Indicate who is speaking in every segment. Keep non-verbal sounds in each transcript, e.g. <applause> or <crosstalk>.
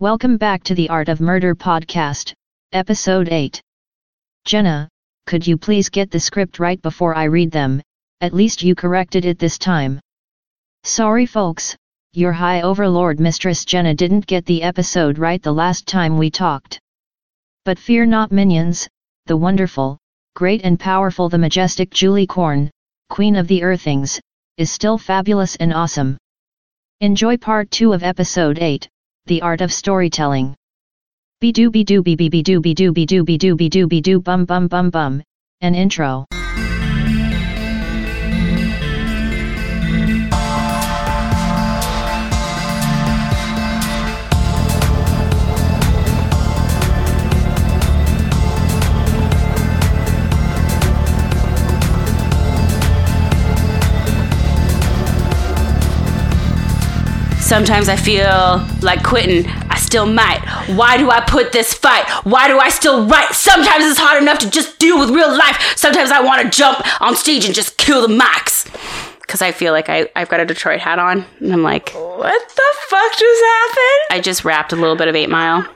Speaker 1: Welcome back to the Art of Murder podcast, episode 8. Jenna, could you please get the script right before I read them? At least you corrected it this time. Sorry folks, your high overlord mistress Jenna didn't get the episode right the last time we talked. But fear not minions, the wonderful, great and powerful the majestic Julie Korn, Queen of the Earthings, is still fabulous and awesome. Enjoy part 2 of episode 8, The Art of Storytelling. Be doo be doo be be be doo be doo be doo be doo be doo be doo bum bum bum bum, an intro.
Speaker 2: Sometimes I feel like quitting. I still might. Why do I put this fight? Why do I still write? Sometimes it's hard enough to just deal with real life. Sometimes I want to jump on stage and just kill the mics. Because I feel like I, I've got a Detroit hat on. And I'm like,
Speaker 3: What the fuck just happened?
Speaker 2: I just rapped a little bit of 8 Mile.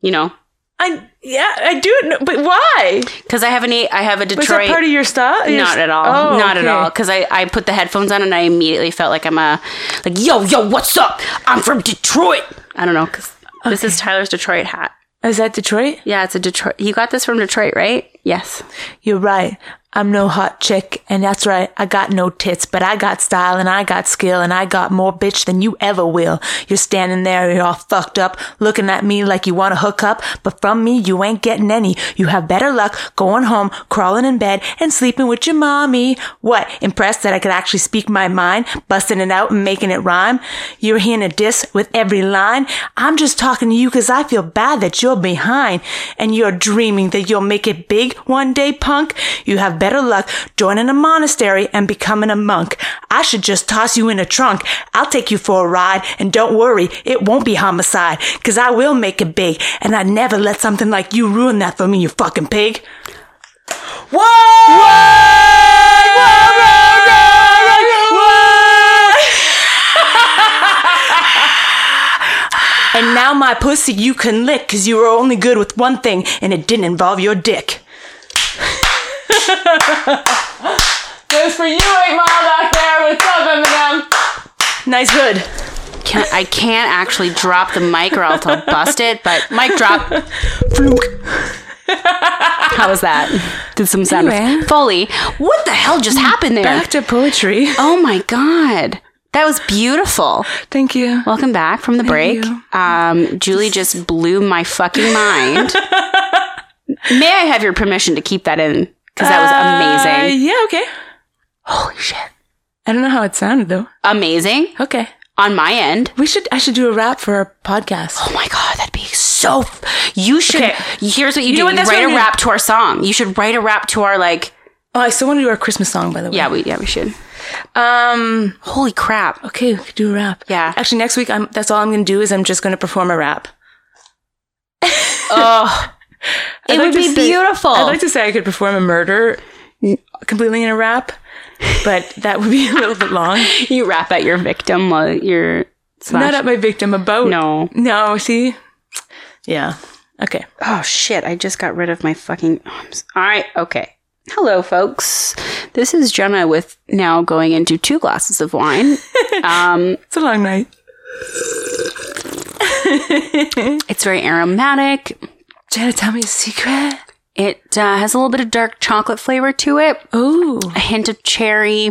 Speaker 2: You know,
Speaker 3: I yeah, I do know, but why?
Speaker 2: because I have an eight, I have a Detroit.
Speaker 3: Was that part of your style?
Speaker 2: Not at all.
Speaker 3: Oh,
Speaker 2: not at all. Because I, I put the headphones on and I immediately felt like I'm a like yo yo what's up? I'm from Detroit. I don't know because this is Tyler's Detroit hat.
Speaker 3: Is that Detroit?
Speaker 2: Yeah, it's a Detroit. You got this from Detroit, right? Yes.
Speaker 3: You're right. I'm no hot chick, and that's right. I got no tits, but I got style and I got skill and I got more bitch than you ever will. You're standing there, you're all fucked up, looking at me like you want to hook up, but from me you ain't getting any. You have better luck going home, crawling in bed, and sleeping with your mommy. What? Impressed that I could actually speak my mind, busting it out and making it rhyme? You're hearing a diss with every line. I'm just talking to you because I feel bad that you're behind, and you're dreaming that you'll make it big one day, punk. You have better luck joining a monastery and becoming a monk. I should just toss you in a trunk. I'll take you for a ride, and don't worry, it won't be homicide, cause I will make it big, and I never let something like you ruin that for me, you fucking pig. Whoa! And now my pussy you can lick because you were only good with one thing and it didn't involve your dick. <laughs> Goes for you, 8 Mile back there. What's up, Eminem? Nice hood.
Speaker 2: Can, I can't actually drop the mic or else I'll bust it. But mic drop.
Speaker 3: Fluke.
Speaker 2: How was that? Did some sound
Speaker 3: Anyway.
Speaker 2: Foley. What the hell just happened there?
Speaker 3: Back to poetry.
Speaker 2: Oh my god. That was beautiful.
Speaker 3: Thank you.
Speaker 2: Welcome back from the break.
Speaker 3: you.
Speaker 2: Um, Julie just blew my fucking mind. <laughs> May I have your permission to keep that in? Because that was
Speaker 3: Uh,
Speaker 2: amazing.
Speaker 3: yeah, okay.
Speaker 2: Holy shit.
Speaker 3: I don't know how it sounded though.
Speaker 2: Amazing.
Speaker 3: Okay.
Speaker 2: On my end.
Speaker 3: We should. I should do a rap for our podcast.
Speaker 2: Oh my god, that'd be so. F- you should.
Speaker 3: Okay.
Speaker 2: Here's what you,
Speaker 3: You
Speaker 2: do.
Speaker 3: what,
Speaker 2: You write a
Speaker 3: gonna-
Speaker 2: rap to our song. You should write a rap to our like.
Speaker 3: Oh, I still want to do our Christmas song, by the way.
Speaker 2: Yeah, we yeah we should.
Speaker 3: Um.
Speaker 2: Holy crap.
Speaker 3: Okay, we could do a rap.
Speaker 2: Yeah.
Speaker 3: Actually, next week, I'm. That's all I'm going to do is I'm just going to perform a rap.
Speaker 2: Oh, <laughs>
Speaker 3: I'd
Speaker 2: would
Speaker 3: like to
Speaker 2: be
Speaker 3: say-
Speaker 2: beautiful.
Speaker 3: I'd like to say I could perform a murder completely in a rap, but that would be a little bit long. <laughs>
Speaker 2: you rap at your victim while you're.
Speaker 3: Not at my victim, about.
Speaker 2: No.
Speaker 3: No, see? Yeah. Okay.
Speaker 2: Oh shit! I just got rid of my fucking arms. All right, okay. Hello, folks. This is Jenna with now going into two glasses of wine. <laughs> um,
Speaker 3: It's a long night.
Speaker 2: it's very aromatic.
Speaker 3: Jenna, tell me a secret.
Speaker 2: It uh, has a little bit of dark chocolate flavor to it.
Speaker 3: Ooh.
Speaker 2: a hint of cherry.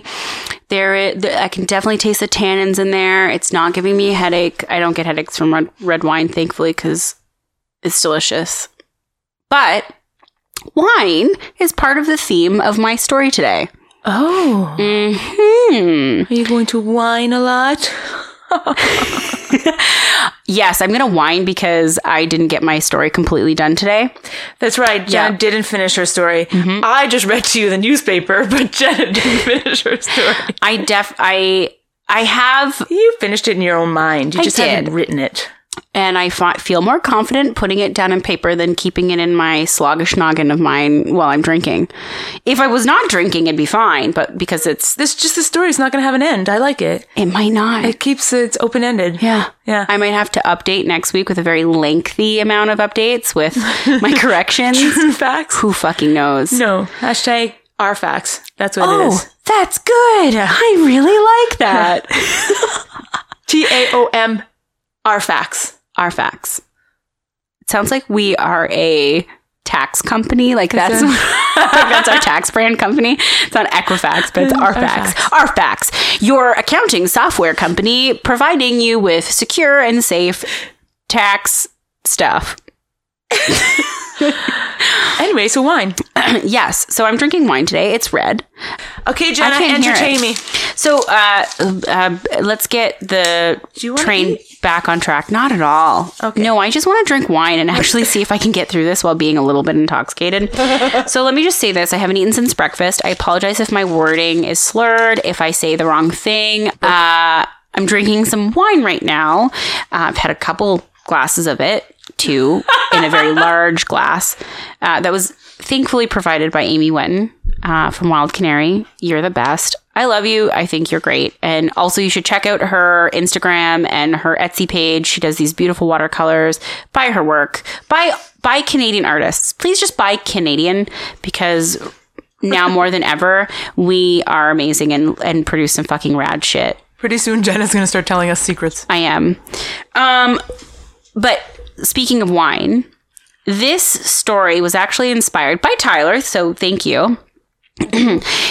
Speaker 2: There, i- th- I can definitely taste the tannins in there. It's not giving me a headache. I don't get headaches from red, red wine, thankfully, because it's delicious. But wine is part of the theme of my story today.
Speaker 3: Oh.
Speaker 2: Hmm.
Speaker 3: Are you going to whine a lot?
Speaker 2: Yes, I'm gonna whine because I didn't get my story completely done today.
Speaker 3: That's right. Jenna
Speaker 2: Yeah.
Speaker 3: didn't finish her story. Mm-hmm. I just read to you the newspaper, <laughs> but Jenna didn't finish her story.
Speaker 2: I def I I have
Speaker 3: You finished it in your own mind. You
Speaker 2: I
Speaker 3: just
Speaker 2: did.
Speaker 3: haven't written it.
Speaker 2: And I feel more confident putting it down in paper than keeping it in my sluggish noggin of mine while I'm drinking. If I was not drinking, it'd be fine, but because it's,
Speaker 3: This just the story's not going to have an end. I like it.
Speaker 2: it might not.
Speaker 3: It keeps it's open ended.
Speaker 2: yeah.
Speaker 3: Yeah.
Speaker 2: I might have to update next week with a very lengthy amount of updates with <laughs> my corrections.
Speaker 3: True facts.
Speaker 2: Who fucking knows?
Speaker 3: No. Hashtag our facts. That's what it
Speaker 2: Oh,
Speaker 3: is.
Speaker 2: that's good. I really like that. <laughs>
Speaker 3: T A O M our facts.
Speaker 2: Our facts. It sounds like we are a tax company. Like that's <laughs> like that's our tax brand company. It's not Equifax, but it's mm, our facts. Our facts. Your accounting software company providing you with secure and safe tax stuff. <laughs> <laughs>
Speaker 3: Anyway, so wine. <clears throat>
Speaker 2: yes. So I'm drinking wine today. It's red.
Speaker 3: Okay, Jenna, entertain me.
Speaker 2: So uh, uh, let's get the train
Speaker 3: eat?
Speaker 2: back on track. Not at all.
Speaker 3: Okay.
Speaker 2: No, I just want to drink wine and actually see if I can get through this while being a little bit intoxicated. <laughs> so let me just say this: I haven't eaten since breakfast. I apologize if my wording is slurred, if I say the wrong thing. Uh, I'm drinking some wine right now. Uh, I've had a couple glasses of it, two in a very <laughs> large glass. Uh, that was thankfully provided by Amy Wenton uh, from Wild Canary. You're the best. I love you. I think you're great. And also, you should check out her Instagram and her Etsy page. She does these beautiful watercolors. Buy her work. Buy buy Canadian artists. Please just buy Canadian because now <laughs> more than ever, we are amazing and and produce some fucking rad shit.
Speaker 3: Pretty soon, Jenna's going to start telling us secrets.
Speaker 2: I am. Um, but speaking of wine, this story was actually inspired by Tyler, so thank you. <clears throat>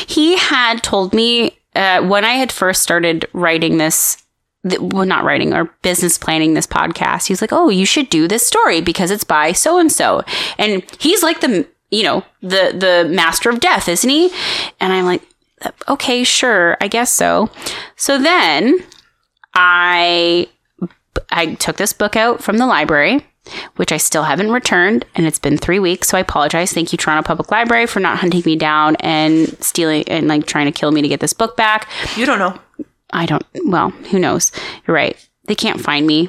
Speaker 2: he had told me uh, when I had first started writing this. th- Well, not writing or business planning this podcast. He's like, "Oh, you should do this story because it's by so and so," and he's like the you know the the master of death, isn't he? And I'm like, "Okay, sure, I guess so." So then I I took this book out from the library, which I still haven't returned, and it's been three weeks. So I apologize. Thank you, Toronto Public Library, for not hunting me down and stealing and like trying to kill me to get this book back.
Speaker 3: You don't know.
Speaker 2: I don't. Well, who knows? You're right. They can't find me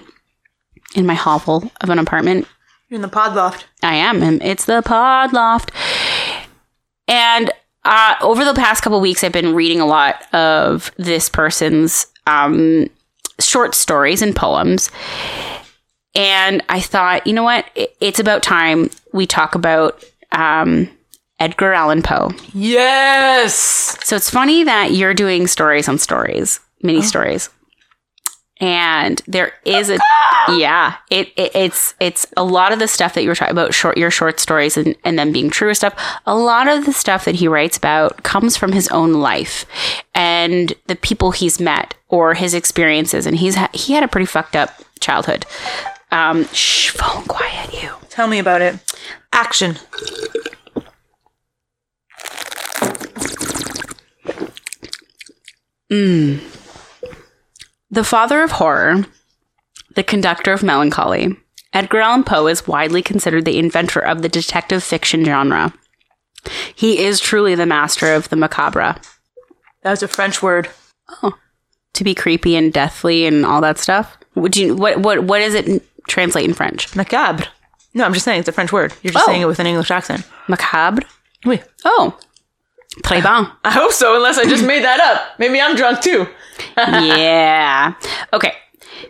Speaker 2: in my hovel of an apartment.
Speaker 3: You're in the pod loft.
Speaker 2: I am, and it's the Pod Loft. And uh, over the past couple weeks, I've been reading a lot of this person's um, short stories and poems. And I thought, you know what? It's about time we talk about um, Edgar Allan Poe.
Speaker 3: Yes.
Speaker 2: So it's funny that you're doing stories on stories, mini stories. And there is a yeah, it, it it's it's a lot of the stuff that you were talking about short your short stories and, and them being true stuff. A lot of the stuff that he writes about comes from his own life and the people he's met or his experiences. And he's ha- he had a pretty fucked up childhood. Um, shh, phone quiet, you.
Speaker 3: Tell me about it. Action.
Speaker 2: The father of horror, the conductor of melancholy, Edgar Allan Poe is widely considered the inventor of the detective fiction genre. He is truly the master of the macabre.
Speaker 3: That was a French word.
Speaker 2: Oh, to be creepy and deathly and all that stuff. Would you what what what does it translate in French?
Speaker 3: Macabre. No, I'm just saying it's a French word. You're just
Speaker 2: Oh.
Speaker 3: saying it with an English accent.
Speaker 2: Macabre?
Speaker 3: Oui.
Speaker 2: Oh. Très bon.
Speaker 3: I hope so, unless I just made that up. Maybe I'm drunk too. <laughs>
Speaker 2: yeah. Okay.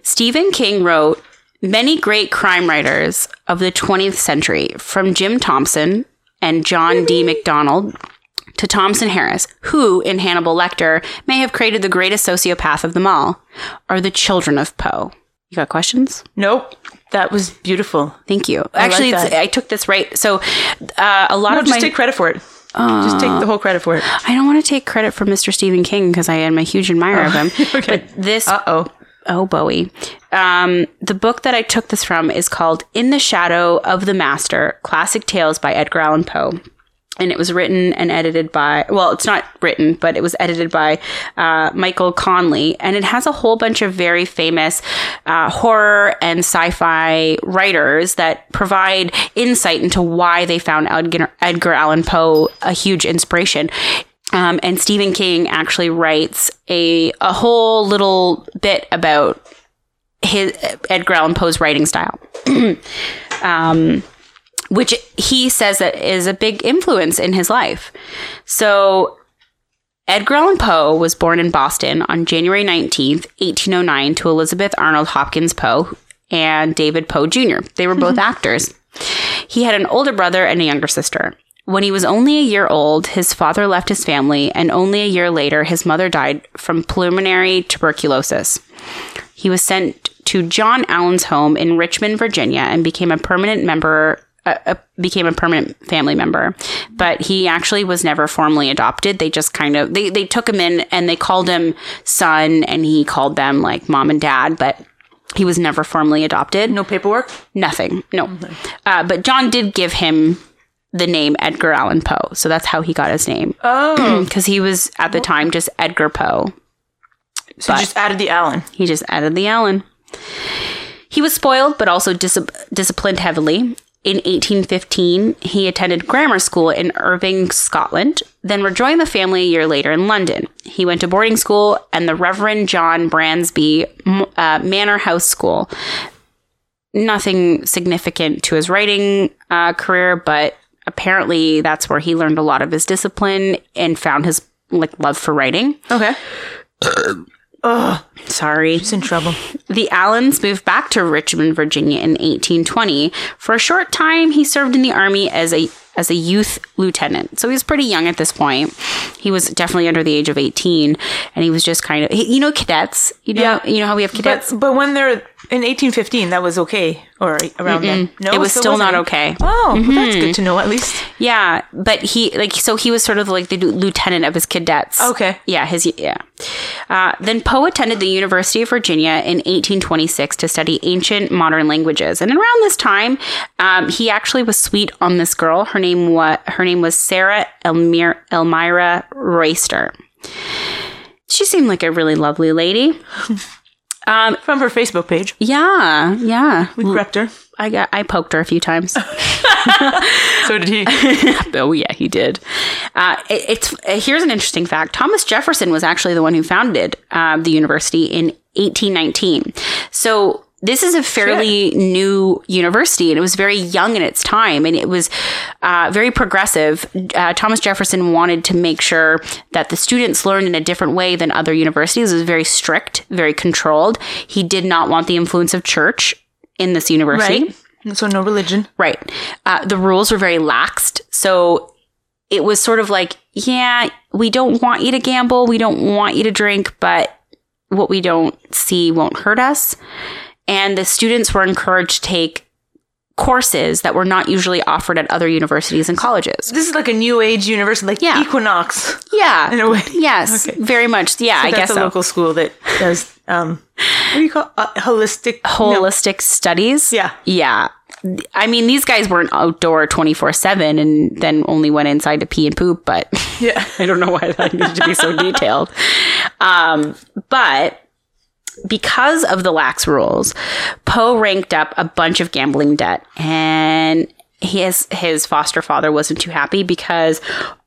Speaker 2: Stephen King wrote many great crime writers of the 20th century, from Jim Thompson and John D. MacDonald to Thomas Harris, who, in Hannibal Lecter, may have created the greatest sociopath of them all, are the children of Poe. You got questions?
Speaker 3: Nope. That was beautiful.
Speaker 2: Thank you.
Speaker 3: like
Speaker 2: Actually, it's. I took this right. So, uh, a lot
Speaker 3: No,
Speaker 2: of
Speaker 3: just
Speaker 2: my
Speaker 3: take credit for it. Just take the whole credit for it.
Speaker 2: I don't want to take credit for Mr. Stephen King because I am a huge admirer of him. <laughs> But this
Speaker 3: Uh oh.
Speaker 2: Oh, Bowie. Um, the book that I took this from is called In the Shadow of the Master Classic Tales by Edgar Allan Poe. And it was written and edited by, well, it's not written, but it was edited by uh, Michael Connelly. And it has a whole bunch of very famous uh, horror and sci fi writers that provide insight into why they found Edgar, Edgar Allan Poe a huge inspiration. Um, and Stephen King actually writes a a whole little bit about his Edgar Allan Poe's writing style. <clears throat> um, which he says that is a big influence in his life. So Edgar Allan Poe was born in Boston on January 19th, 1809 to Elizabeth Arnold Hopkins Poe and David Poe Jr. They were both mm-hmm. actors. He had an older brother and a younger sister. When he was only a year old, his father left his family, and only a year later, his mother died from pulmonary tuberculosis. He was sent to John Allan's home in Richmond, Virginia, and became a permanent member. Uh, uh, became a permanent family member, but he actually was never formally adopted. They just kind of they they took him in and they called him son, and he called them like mom and dad, but he was never formally adopted.
Speaker 3: No paperwork?
Speaker 2: Nothing. No. Uh, but John did give him the name Edgar Allan Poe. So that's how he got his name.
Speaker 3: Oh. <clears throat>
Speaker 2: Because he was at the time just Edgar Poe.
Speaker 3: so you just added the Allan.
Speaker 2: He just added the Allan. He was spoiled, but also dis- disciplined heavily. In 1815, he attended grammar school in Irving, Scotland, then rejoined the family a year later in London. He went to boarding school and the Reverend John Bransby uh, Manor House School. Nothing significant to his writing uh, career, but apparently that's where he learned a lot of his discipline and found his like love for writing.
Speaker 3: Okay. <clears throat>
Speaker 2: Sorry.
Speaker 3: He's in trouble.
Speaker 2: The Allans moved back to Richmond, Virginia in 1820. For a short time, he served in the army as a as a youth lieutenant. So he was pretty young at this point. He was definitely under the age of 18 and he was just kind of he, you know cadets. You know
Speaker 3: Yeah.
Speaker 2: you know how we have cadets?
Speaker 3: But, but when they're in 1815, that was okay. Or around then. No,
Speaker 2: it was still not okay.
Speaker 3: Oh, well, that's good to know at least.
Speaker 2: Yeah, but he like so he was sort of like the lieutenant of his cadets.
Speaker 3: Okay.
Speaker 2: Yeah, his yeah. Uh, then Poe attended the University of Virginia in 1826 to study ancient modern languages, and around this time, um, he actually was sweet on this girl. Her name was her name was Sarah Elmir, Elmira Royster. She seemed like a really lovely lady. <laughs>
Speaker 3: From her Facebook page.
Speaker 2: Yeah, yeah.
Speaker 3: We prepped her.
Speaker 2: I got I poked her a few times. <laughs> <laughs>
Speaker 3: So did he. <laughs>
Speaker 2: Oh yeah, he did. Uh, it, it's uh, here's an interesting fact. Thomas Jefferson was actually the one who founded uh, the university in 1819. So this is a fairly new university, and it was very young in its time, and it was uh, very progressive. Uh, Thomas Jefferson wanted to make sure that the students learned in a different way than other universities. It was very strict, very controlled. He did not want the influence of church in this university.
Speaker 3: Right? So no religion.
Speaker 2: Right. Uh, the rules were very laxed. So it was sort of like, yeah, we don't want you to gamble. We don't want you to drink, but what we don't see won't hurt us. And the students were encouraged to take courses that were not usually offered at other universities and colleges.
Speaker 3: This is like a new age university, like
Speaker 2: Yeah.
Speaker 3: Equinox.
Speaker 2: Yeah. <laughs>
Speaker 3: In a way.
Speaker 2: Yes.
Speaker 3: Okay.
Speaker 2: Very much. Yeah, I
Speaker 3: That's
Speaker 2: guess
Speaker 3: a
Speaker 2: so.
Speaker 3: local school that does, um, what do you call uh, holistic? no.
Speaker 2: Holistic studies.
Speaker 3: Yeah.
Speaker 2: Yeah. I mean, these guys weren't outdoor 24 7 and then only went inside to pee and poop, but
Speaker 3: Yeah. <laughs>
Speaker 2: I don't know why that needed to be so <laughs> detailed. Um, but because of the lax rules, Poe ranked up a bunch of gambling debt, and his his foster father wasn't too happy because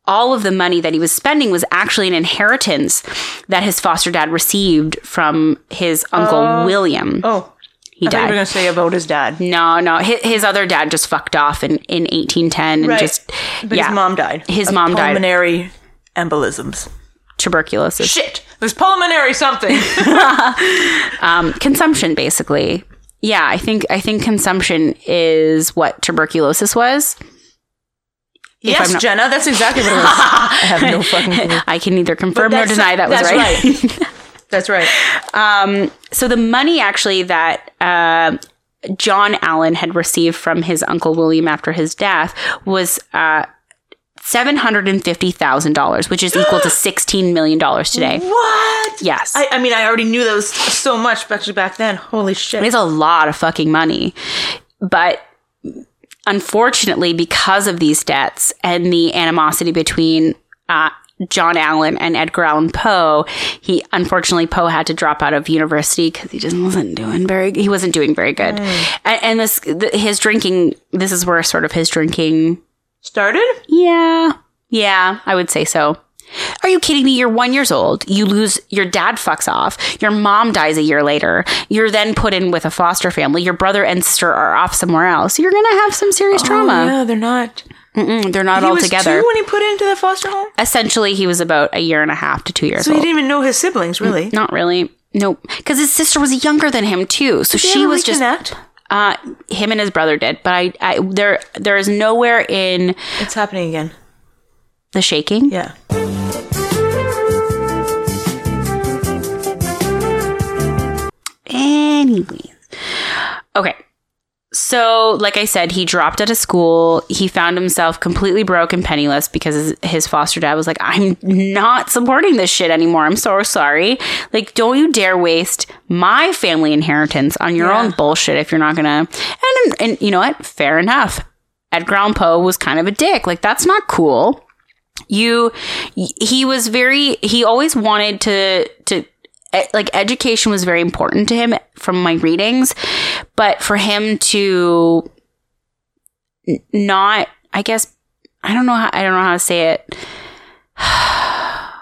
Speaker 2: all of the money that he was spending was actually an inheritance that his foster dad received from his uncle oh. William.
Speaker 3: Oh,
Speaker 2: he
Speaker 3: I thought you were going to say about his dad.
Speaker 2: No, no, his, his other dad just fucked off in, in 1810 and
Speaker 3: Right.
Speaker 2: just
Speaker 3: But
Speaker 2: yeah,
Speaker 3: his mom died.
Speaker 2: His mom died
Speaker 3: Pulmonary embolisms.
Speaker 2: tuberculosis.
Speaker 3: Shit. There's pulmonary something. <laughs> <laughs>
Speaker 2: consumption basically yeah i think i think consumption is what tuberculosis was
Speaker 3: yes,
Speaker 2: not-
Speaker 3: Jenna, that's exactly what it was. <laughs> I have no fucking clue.
Speaker 2: i can neither confirm nor deny that was
Speaker 3: that's
Speaker 2: right,
Speaker 3: That's right.
Speaker 2: so the money actually that uh, john allan had received from his uncle william after his death was uh, $750,000, which is equal to <gasps> $16 million today.
Speaker 3: What?
Speaker 2: Yes.
Speaker 3: I, I mean, I already knew that was so much especially back then. Holy shit.
Speaker 2: It's a lot of fucking money. But unfortunately, because of these debts and the animosity between uh, John Allan and Edgar Allan Poe, he unfortunately Poe had to drop out of university because he just wasn't doing very. He wasn't doing very good, and, and this th- his drinking. This is where sort of his drinking.
Speaker 3: Started?
Speaker 2: Yeah, yeah, I would say so. Are you kidding me? You're one years old. You lose your dad fucks off. Your mom dies a year later. You're then put in with a foster family. Your brother and sister are off somewhere else. You're gonna have some serious oh, trauma.
Speaker 3: Oh, yeah, they're not.
Speaker 2: Mm-mm, they're not all
Speaker 3: was
Speaker 2: together.
Speaker 3: when he put into the foster home.
Speaker 2: Essentially, he was about a year and a half to two years old.
Speaker 3: So he didn't even know his siblings, really.
Speaker 2: Not really. Nope. Because his sister was younger than him too. So
Speaker 3: Did
Speaker 2: she was just
Speaker 3: reconnect?
Speaker 2: Uh him and his brother did. But I, I there there is nowhere in
Speaker 3: It's happening again.
Speaker 2: the shaking.
Speaker 3: Yeah.
Speaker 2: Anyways. Okay. So, like I said, he dropped out of school. He found himself completely broke and penniless because his, foster dad was like, I'm not supporting this shit anymore. I'm so sorry. Like, don't you dare waste my family inheritance on your
Speaker 3: Yeah.
Speaker 2: own bullshit if you're not gonna. And, and you know what? Fair enough. Edgar Allan Poe was kind of a dick. Like, that's not cool you he was very he always wanted to to like education was very important to him from my readings but for him to not i guess i don't know how i don't know how to say it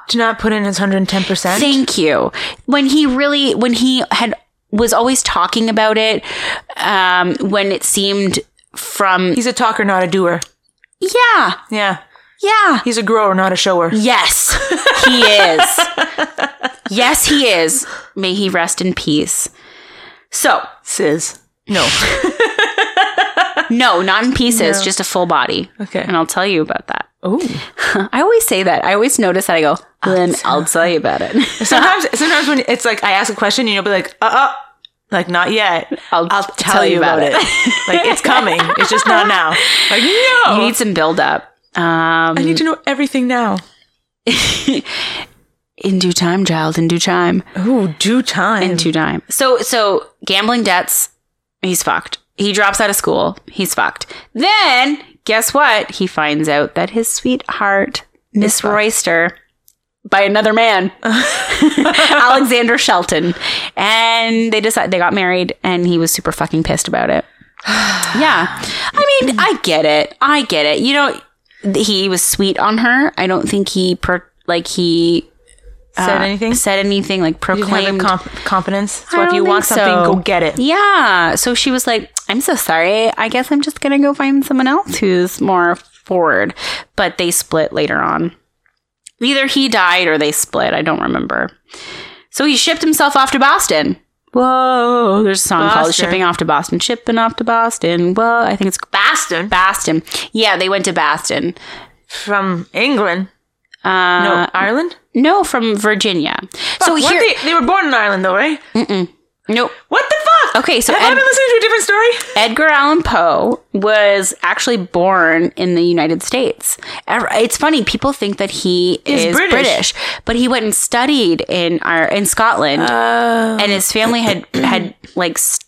Speaker 3: To not put in his 110%.
Speaker 2: thank you when he really when he had was always talking about it um when it seemed from
Speaker 3: He's a talker, not a doer.
Speaker 2: yeah
Speaker 3: Yeah.
Speaker 2: Yeah
Speaker 3: He's a grower, not a shower.
Speaker 2: Yes, he is. yes, he is. May he rest in peace. So,
Speaker 3: Sis. No.
Speaker 2: no, not in pieces,
Speaker 3: No.
Speaker 2: just a full body.
Speaker 3: Okay.
Speaker 2: And I'll tell you about that.
Speaker 3: Oh. <laughs>
Speaker 2: I always say that. I always notice that I go, then I'll tell you about it. <laughs>
Speaker 3: Sometimes, sometimes when it's like I ask a question and you'll be like, uh, uh, like not yet.
Speaker 2: I'll,
Speaker 3: I'll tell, you about, it. like it's coming. It's just not now. Like <laughs> no.
Speaker 2: You need some build up. Um,
Speaker 3: I need to know everything now. <laughs>
Speaker 2: in due time, child, in due time.
Speaker 3: Oh, due time.
Speaker 2: in due time. So so gambling debts, he's fucked. He drops out of school, he's fucked. Then guess what? He finds out that his sweetheart, Miss Royster, by another man, <laughs> Alexander Shelton, and they decide they got married, and he was super fucking pissed about it. <sighs> yeah, I mean, I get it. I get it. You know, he was sweet on her. I don't think he per like he
Speaker 3: Said
Speaker 2: uh,
Speaker 3: anything?
Speaker 2: Said anything like
Speaker 3: You didn't have
Speaker 2: proclaimed
Speaker 3: comp- confidence. So if you want something,
Speaker 2: so.
Speaker 3: go get it.
Speaker 2: Yeah. So she was like, I'm so sorry. I guess I'm just going to go find someone else who's more forward. But they split later on. Either he died or they split. I don't remember. So he shipped himself off to Boston. Whoa. There's a song called Shipping Off to Boston. Shipping off to Boston. Well, I think it's
Speaker 3: Baston
Speaker 2: Baston. Yeah, they went to Baston.
Speaker 3: from England.
Speaker 2: Uh,
Speaker 3: No, Ireland.
Speaker 2: no, from Virginia. So here,
Speaker 3: they, they were born in Ireland, though, right?
Speaker 2: Nope.
Speaker 3: What the fuck?
Speaker 2: Okay, so
Speaker 3: have I
Speaker 2: Ed-
Speaker 3: been listening to a different story?
Speaker 2: Edgar Allan Poe was actually born in the United States. It's funny, people think that he
Speaker 3: He's
Speaker 2: is
Speaker 3: British.
Speaker 2: British. but he went and studied in our in Scotland,
Speaker 3: Uh,
Speaker 2: and his family had had like st-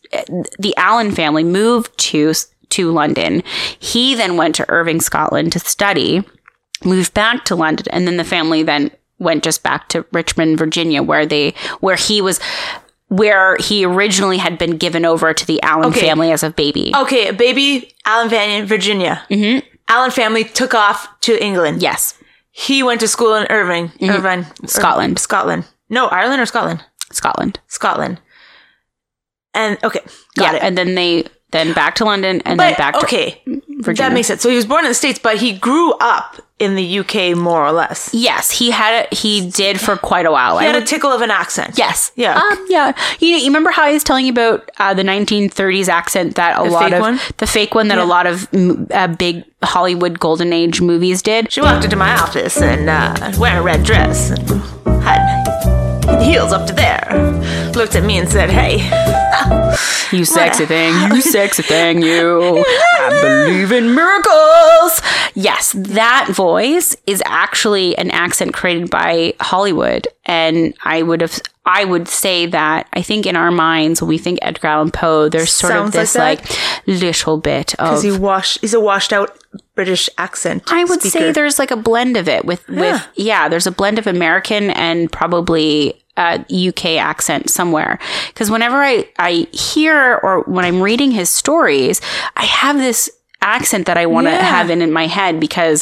Speaker 2: the Allan family moved to to London. He then went to Irving, Scotland, to study, moved back to London, and then the family then went just back to Richmond, Virginia, where they where he was. Where he originally had been given over to the Allan
Speaker 3: Okay.
Speaker 2: family as a baby.
Speaker 3: okay, a baby Allen Van in Virginia. Mm-hmm. Alan family took off to England.
Speaker 2: Yes,
Speaker 3: He went to school in Irving, Irvine,
Speaker 2: Scotland.
Speaker 3: Ir- Scotland. No, Ireland or Scotland?
Speaker 2: Scotland.
Speaker 3: Scotland. And okay, got
Speaker 2: yeah,
Speaker 3: it.
Speaker 2: and then they then back to London and then back to
Speaker 3: okay,
Speaker 2: Virginia.
Speaker 3: that makes sense. So he was born in the states, but he grew up in the UK more or less.
Speaker 2: Yes, he had it. He did for quite a while.
Speaker 3: He had a tickle of an accent.
Speaker 2: yes,
Speaker 3: Yeah.
Speaker 2: um, yeah. You, you remember how I was telling you about uh, the 1930s accent that a
Speaker 3: The
Speaker 2: lot of
Speaker 3: one?
Speaker 2: the fake one that a lot of uh, big Hollywood golden age movies did.
Speaker 3: She walked into my office and uh, wearing a red dress and had heels up to there. Looked at me and said, "Hey, <laughs>
Speaker 2: You sexy thing, you sexy thing, you. <laughs> I believe in miracles. Yes, that voice is actually an accent created by Hollywood. And I would have, I would say that I think in our minds, when we think Edgar Allan Poe, there's sort
Speaker 3: Sounds
Speaker 2: of this
Speaker 3: like
Speaker 2: like, little bit of.
Speaker 3: because he washed. He's a washed out British accent."
Speaker 2: I would say there's like a blend of it with, with, yeah, there's a blend of American and probably uh, UK accent somewhere. Because whenever I, I hear or when I'm reading his stories, I have this accent that I want to
Speaker 3: Yeah.
Speaker 2: have in, in my head because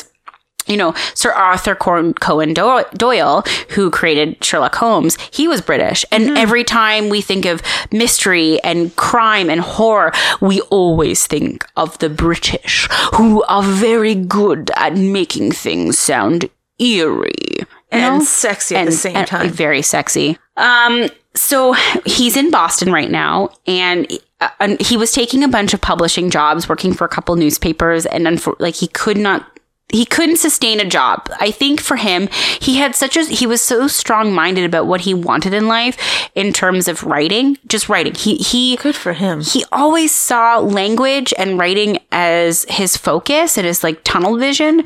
Speaker 2: you know, Sir Arthur Conan Doyle, who created Sherlock Holmes, he was British. And
Speaker 3: Mm-hmm.
Speaker 2: every time we think of mystery and crime and horror, we always think of the British, who are very good at making things sound eerie.
Speaker 3: And sexy at the same
Speaker 2: and
Speaker 3: time.
Speaker 2: Very sexy. Um, so he's in Boston right now, and uh, he was taking a bunch of publishing jobs, working for a couple newspapers, and unfor- like he could not. He couldn't sustain a job. I think for him, he had such a he was so strong minded about what he wanted in life in terms of writing, just writing. He he
Speaker 3: Good for him.
Speaker 2: he always saw language and writing as his focus and his like tunnel vision.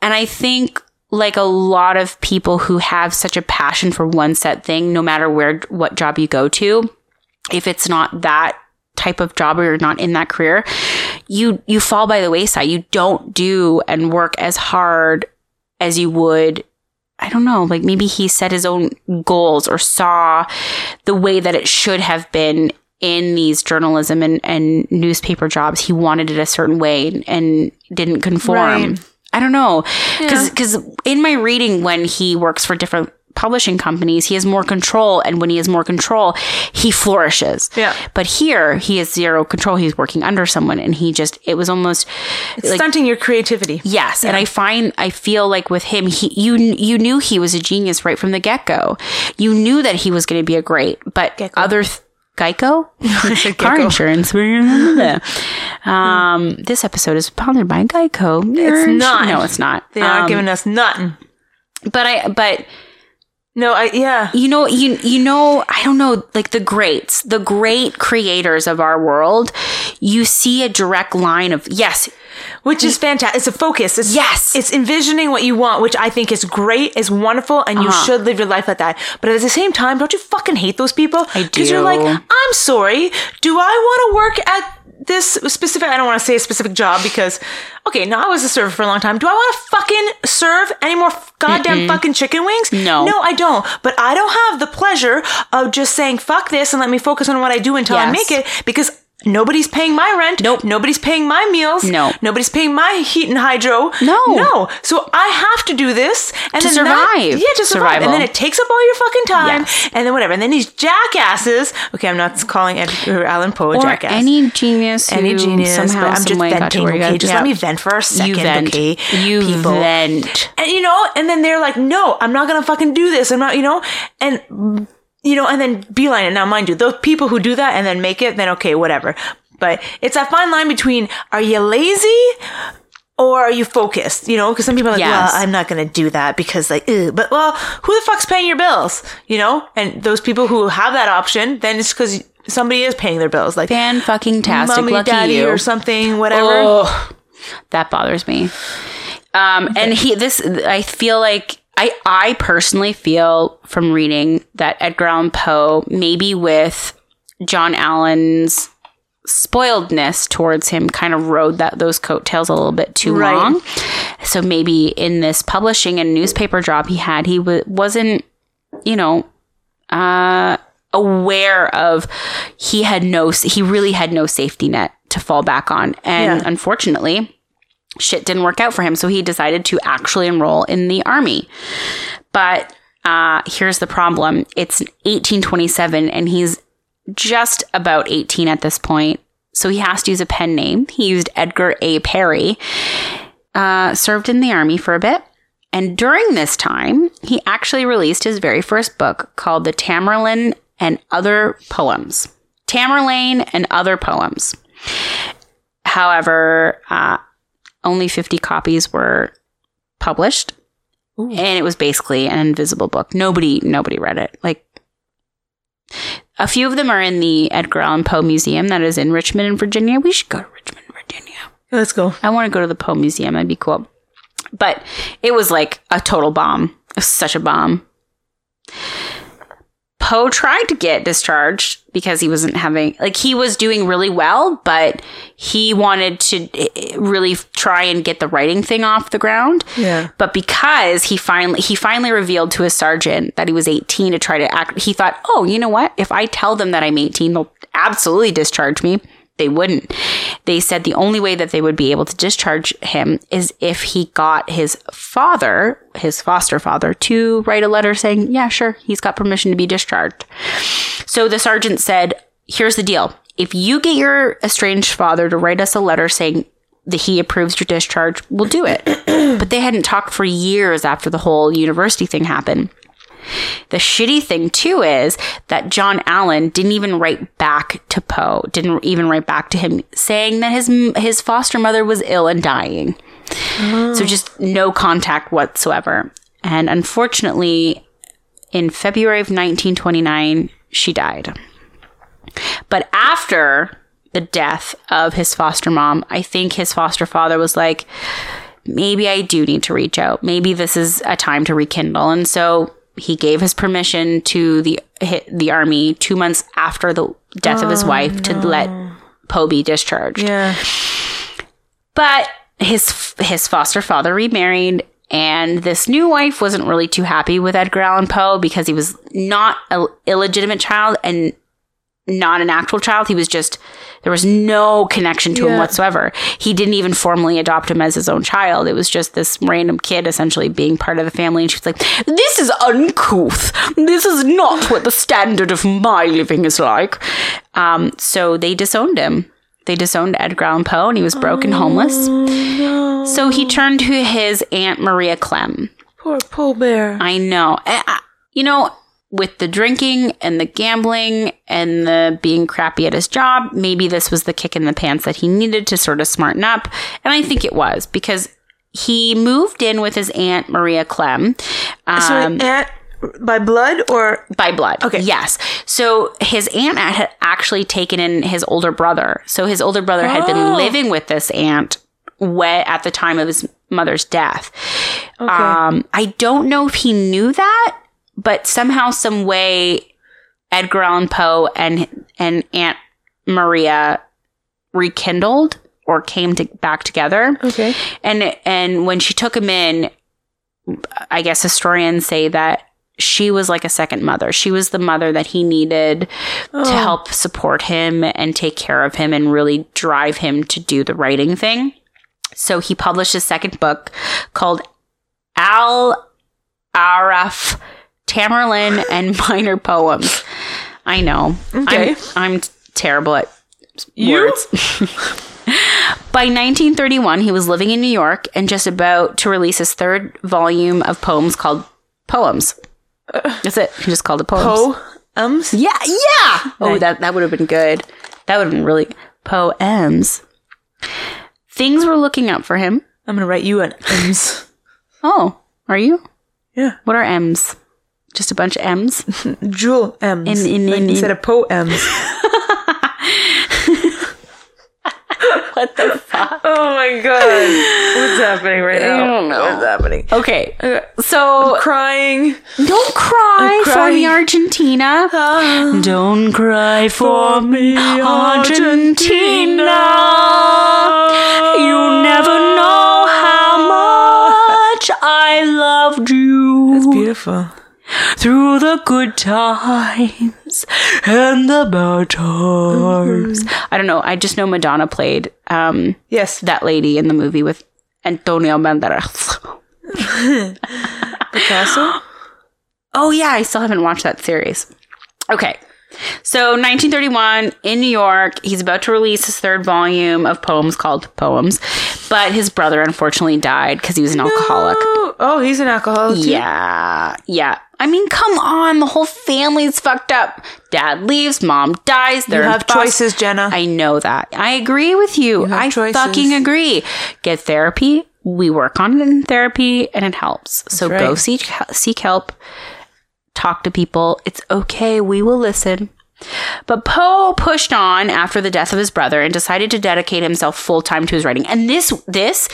Speaker 2: And I think like a lot of people who have such a passion for one set thing, no matter where what job you go to, if it's not that type of job or you're not in that career, you you fall by the wayside. You don't do and work as hard as you would I don't know, like maybe he set his own goals or saw the way that it should have been in these journalism and, and newspaper jobs. He wanted it a certain way and, and didn't conform.
Speaker 3: Right.
Speaker 2: I don't know. Cause, because in my reading, when he works for different publishing companies, he has more control. And when he has more control, he flourishes.
Speaker 3: Yeah.
Speaker 2: But here, he has zero control. He's working under someone and he just, it was almost like,
Speaker 3: Stunting your creativity.
Speaker 2: Yes, and I find I feel like with him, he you you knew he was a genius right from the get go. You knew that he was going to be a great, but
Speaker 3: Gecko.
Speaker 2: other th- Geico <laughs> car insurance. um, this episode is sponsored by Geico.
Speaker 3: It's not.
Speaker 2: No, it's not.
Speaker 3: They aren't
Speaker 2: Um,
Speaker 3: giving us nothing.
Speaker 2: But I but
Speaker 3: No, I yeah.
Speaker 2: you know you you know I don't know like the greats, the great creators of our world. You see a direct line of yes,
Speaker 3: Which is fantastic. It's a focus. It's,
Speaker 2: Yes.
Speaker 3: It's envisioning what you want, which I think is great, is wonderful, and you
Speaker 2: Uh-huh.
Speaker 3: should live your life like that. But at the same time, don't you fucking hate those people?
Speaker 2: I do.
Speaker 3: Because you're like, I'm sorry. Do I want to work at this specific, I don't want to say a specific job because, okay, now I was a server for a long time. Do I want to fucking serve any more goddamn fucking chicken wings?
Speaker 2: No.
Speaker 3: No, I don't. But I don't have the pleasure of just saying, fuck this and let me focus on what I do until I make it because Nobody's paying my rent.
Speaker 2: Nope.
Speaker 3: Nobody's paying my meals.
Speaker 2: No.
Speaker 3: Nobody's paying my heat and hydro.
Speaker 2: No.
Speaker 3: No. So I have to do this and
Speaker 2: To
Speaker 3: then that-
Speaker 2: survive.
Speaker 3: yeah, to survive.
Speaker 2: Survival.
Speaker 3: And then it takes up all your fucking time.
Speaker 2: Yes.
Speaker 3: And then whatever. And then these jackasses. Okay, I'm not calling Edgar Allan Poe a
Speaker 2: or
Speaker 3: jackass.
Speaker 2: any genius,
Speaker 3: any
Speaker 2: who
Speaker 3: genius,
Speaker 2: somehow,
Speaker 3: I'm just venting. Okay, just
Speaker 2: yeah.
Speaker 3: let me vent for a second.
Speaker 2: You vent.
Speaker 3: Okay,
Speaker 2: You
Speaker 3: people.
Speaker 2: vent.
Speaker 3: And you know, and then they're like, "No, I'm not gonna fucking do this." I'm not, you know, and you know, and then beeline it. Now, mind you, those people who do that and then make it, then okay, whatever. But it's that fine line between are you lazy or are you focused? You know, because some people are like,
Speaker 2: Yes.
Speaker 3: well, I'm not going to do that because like, Ugh. but well, who the fuck's paying your bills? You know, and those people who have that option, then it's because somebody is paying their bills, like
Speaker 2: Fan fucking tastic.
Speaker 3: mommy,
Speaker 2: Lucky
Speaker 3: daddy,
Speaker 2: you.
Speaker 3: or something, whatever.
Speaker 2: Oh, that bothers me. Um, and he, this, I feel like I, I personally feel from reading that Edgar Allan Poe, maybe with John Allan's spoiledness towards him, kind of rode that those coattails a little bit too
Speaker 3: Right.
Speaker 2: long. So maybe in this publishing and newspaper job he had, he w- wasn't, you know, uh, aware of he had no he really had no safety net to fall back on and
Speaker 3: Yeah.
Speaker 2: unfortunately shit didn't work out for him so he decided to actually enroll in the army. But uh, here's the problem. It's 1827 and he's just about 18 at this point so he has to use a pen name. He used edgar a. Perry uh, served in the army for a bit. And during this time, he actually released his very first book called The Tamerlane and Other Poems. Tamerlane and Other Poems. However, uh, only 50 copies were published. And it was basically an invisible book. Nobody, nobody read it. Like, a few of them are in the Edgar Allan Poe Museum that is in Richmond, in Virginia. We should go to Richmond, Virginia.
Speaker 3: Let's go.
Speaker 2: I want to go to the Poe Museum. That'd be cool. But it was like a total bomb. It was such a bomb. Poe tried to get discharged because he wasn't having, like, he was doing really well, but he wanted to eh, really try and get the writing thing off the ground.
Speaker 3: Yeah.
Speaker 2: But because he finally he finally revealed to his sergeant that he was 18 to try to act, he thought, oh, you know what? If I tell them that I'm 18, they'll absolutely discharge me. They wouldn't. they said the only way that they would be able to discharge him is if he got his father, his foster father, to write a letter saying, yeah, sure, he's got permission to be discharged. So the sergeant said, here's the deal. If you get your estranged father to write us a letter saying that he approves your discharge, we'll do it. <clears throat> but they hadn't talked for years after the whole university thing happened. The shitty thing too is that John Allan didn't even write back to Poe, didn't even write back to him saying that his his foster mother was ill and dying. So oh. just no contact whatsoever. And unfortunately, in February of 1929, she died. But after the death of his foster mom, I think his foster father was like, maybe I do need to reach out. Maybe this is a time to rekindle. And so he gave his permission to the the army two months after the death of his oh, wife to let Poe be discharged.
Speaker 3: Yeah.
Speaker 2: But his his foster father remarried, and this new wife wasn't really too happy with Edgar Allan Poe because he was not an illegitimate child and not an actual child. He was just there was no connection to him whatsoever. He didn't even formally adopt him as his own child. It was just this random kid essentially being part of the family. And she was like, "This is uncouth. This is not what the standard of my living is like." Um, so they disowned him. They disowned Edgar Allan Poe, and he was broke and homeless. So he turned to his aunt Maria Clemm.
Speaker 3: Poor Pooh Bear.
Speaker 2: I know. I- I- you know, with the drinking and the gambling and the being crappy at his job, maybe this was the kick in the pants that he needed to sort of smarten up. And I think it was because he moved in with his aunt Maria Clemm. Um,
Speaker 3: so aunt by blood or
Speaker 2: by blood.
Speaker 3: Okay.
Speaker 2: Yes. So his aunt had actually taken in his older brother. So his older brother had been
Speaker 3: Oh.
Speaker 2: living with this aunt at the time of his mother's death.
Speaker 3: okay.
Speaker 2: Um, I don't know if he knew that, but somehow, some way, Edgar Allan Poe and and Aunt Maria rekindled or came to, back together.
Speaker 3: okay.
Speaker 2: And and when she took him in, I guess historians say that she was like a second mother. She was the mother that he needed to oh. help support him and take care of him and really drive him to do the writing thing. So he published his second book called Al Aaraaf Tamerlane and <laughs> Minor Poems. I know.
Speaker 3: Okay.
Speaker 2: I'm, I'm terrible at
Speaker 3: You?
Speaker 2: words. <laughs> By 1931, he was living in New York and just about to release his third volume of poems called Poems. That's it. He just called it Poems.
Speaker 3: Poe ums.
Speaker 2: Yeah, yeah. Oh, that that would have been good. That would have been really poems. Things were looking up for him.
Speaker 3: I'm gonna write you an M's.
Speaker 2: Oh, are you?
Speaker 3: Yeah.
Speaker 2: What are M's? Just a bunch of M's. <laughs>
Speaker 3: Jewel M's.
Speaker 2: In- in-
Speaker 3: like
Speaker 2: in-
Speaker 3: instead of Poe M's. <laughs>
Speaker 2: what the fuck? <laughs>
Speaker 3: Oh my god. What's happening right now?
Speaker 2: I don't know.
Speaker 3: What's happening?
Speaker 2: Okay,
Speaker 3: Uh,
Speaker 2: so
Speaker 3: crying.
Speaker 2: don't cry
Speaker 3: I'm
Speaker 2: for me. Argentina.
Speaker 3: Ah.
Speaker 2: Don't cry for me, Argentina. You never know how much I loved you.
Speaker 3: That's beautiful.
Speaker 2: Through the good times and the bad times. I don't know. I just know Madonna played um,
Speaker 3: Yes.
Speaker 2: that lady in the movie with Antonio Banderas. <laughs>
Speaker 3: Picasso.
Speaker 2: Oh yeah, I still haven't watched that series. Okay. So 1931 in New York, he's about to release his third volume of poems called Poems, but his brother unfortunately died because he was an alcoholic.
Speaker 3: Oh, oh, he's an alcoholic.
Speaker 2: Yeah, yeah. I mean, come on, the whole family's fucked up. Dad leaves, mom dies.
Speaker 3: You
Speaker 2: They're
Speaker 3: have choices, Jenna.
Speaker 2: I know that. I agree with you.
Speaker 3: have
Speaker 2: I
Speaker 3: choices.
Speaker 2: fucking agree. Get therapy. We work on it in therapy, and it helps. so
Speaker 3: right.
Speaker 2: go seek seek help. Talk to people. It's okay. We will listen. But Poe pushed on after the death of his brother and decided to dedicate himself full time to his writing. And this, this,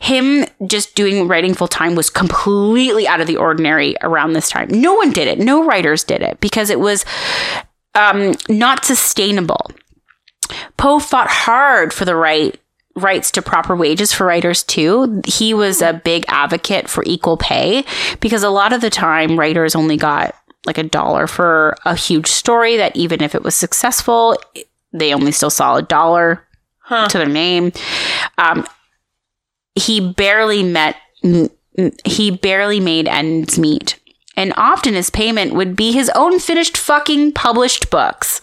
Speaker 2: him just doing writing full time was completely out of the ordinary around this time. No one did it. No writers did it because it was um, not sustainable. Poe fought hard for the right rights to proper wages for writers too. He was a big advocate for equal pay because a lot of the time writers only got like a dollar for a huge story that even if it was successful, they only still saw a dollar. to their name. Um, he barely met, he barely made ends meet. And often his payment would be his own finished fucking published books.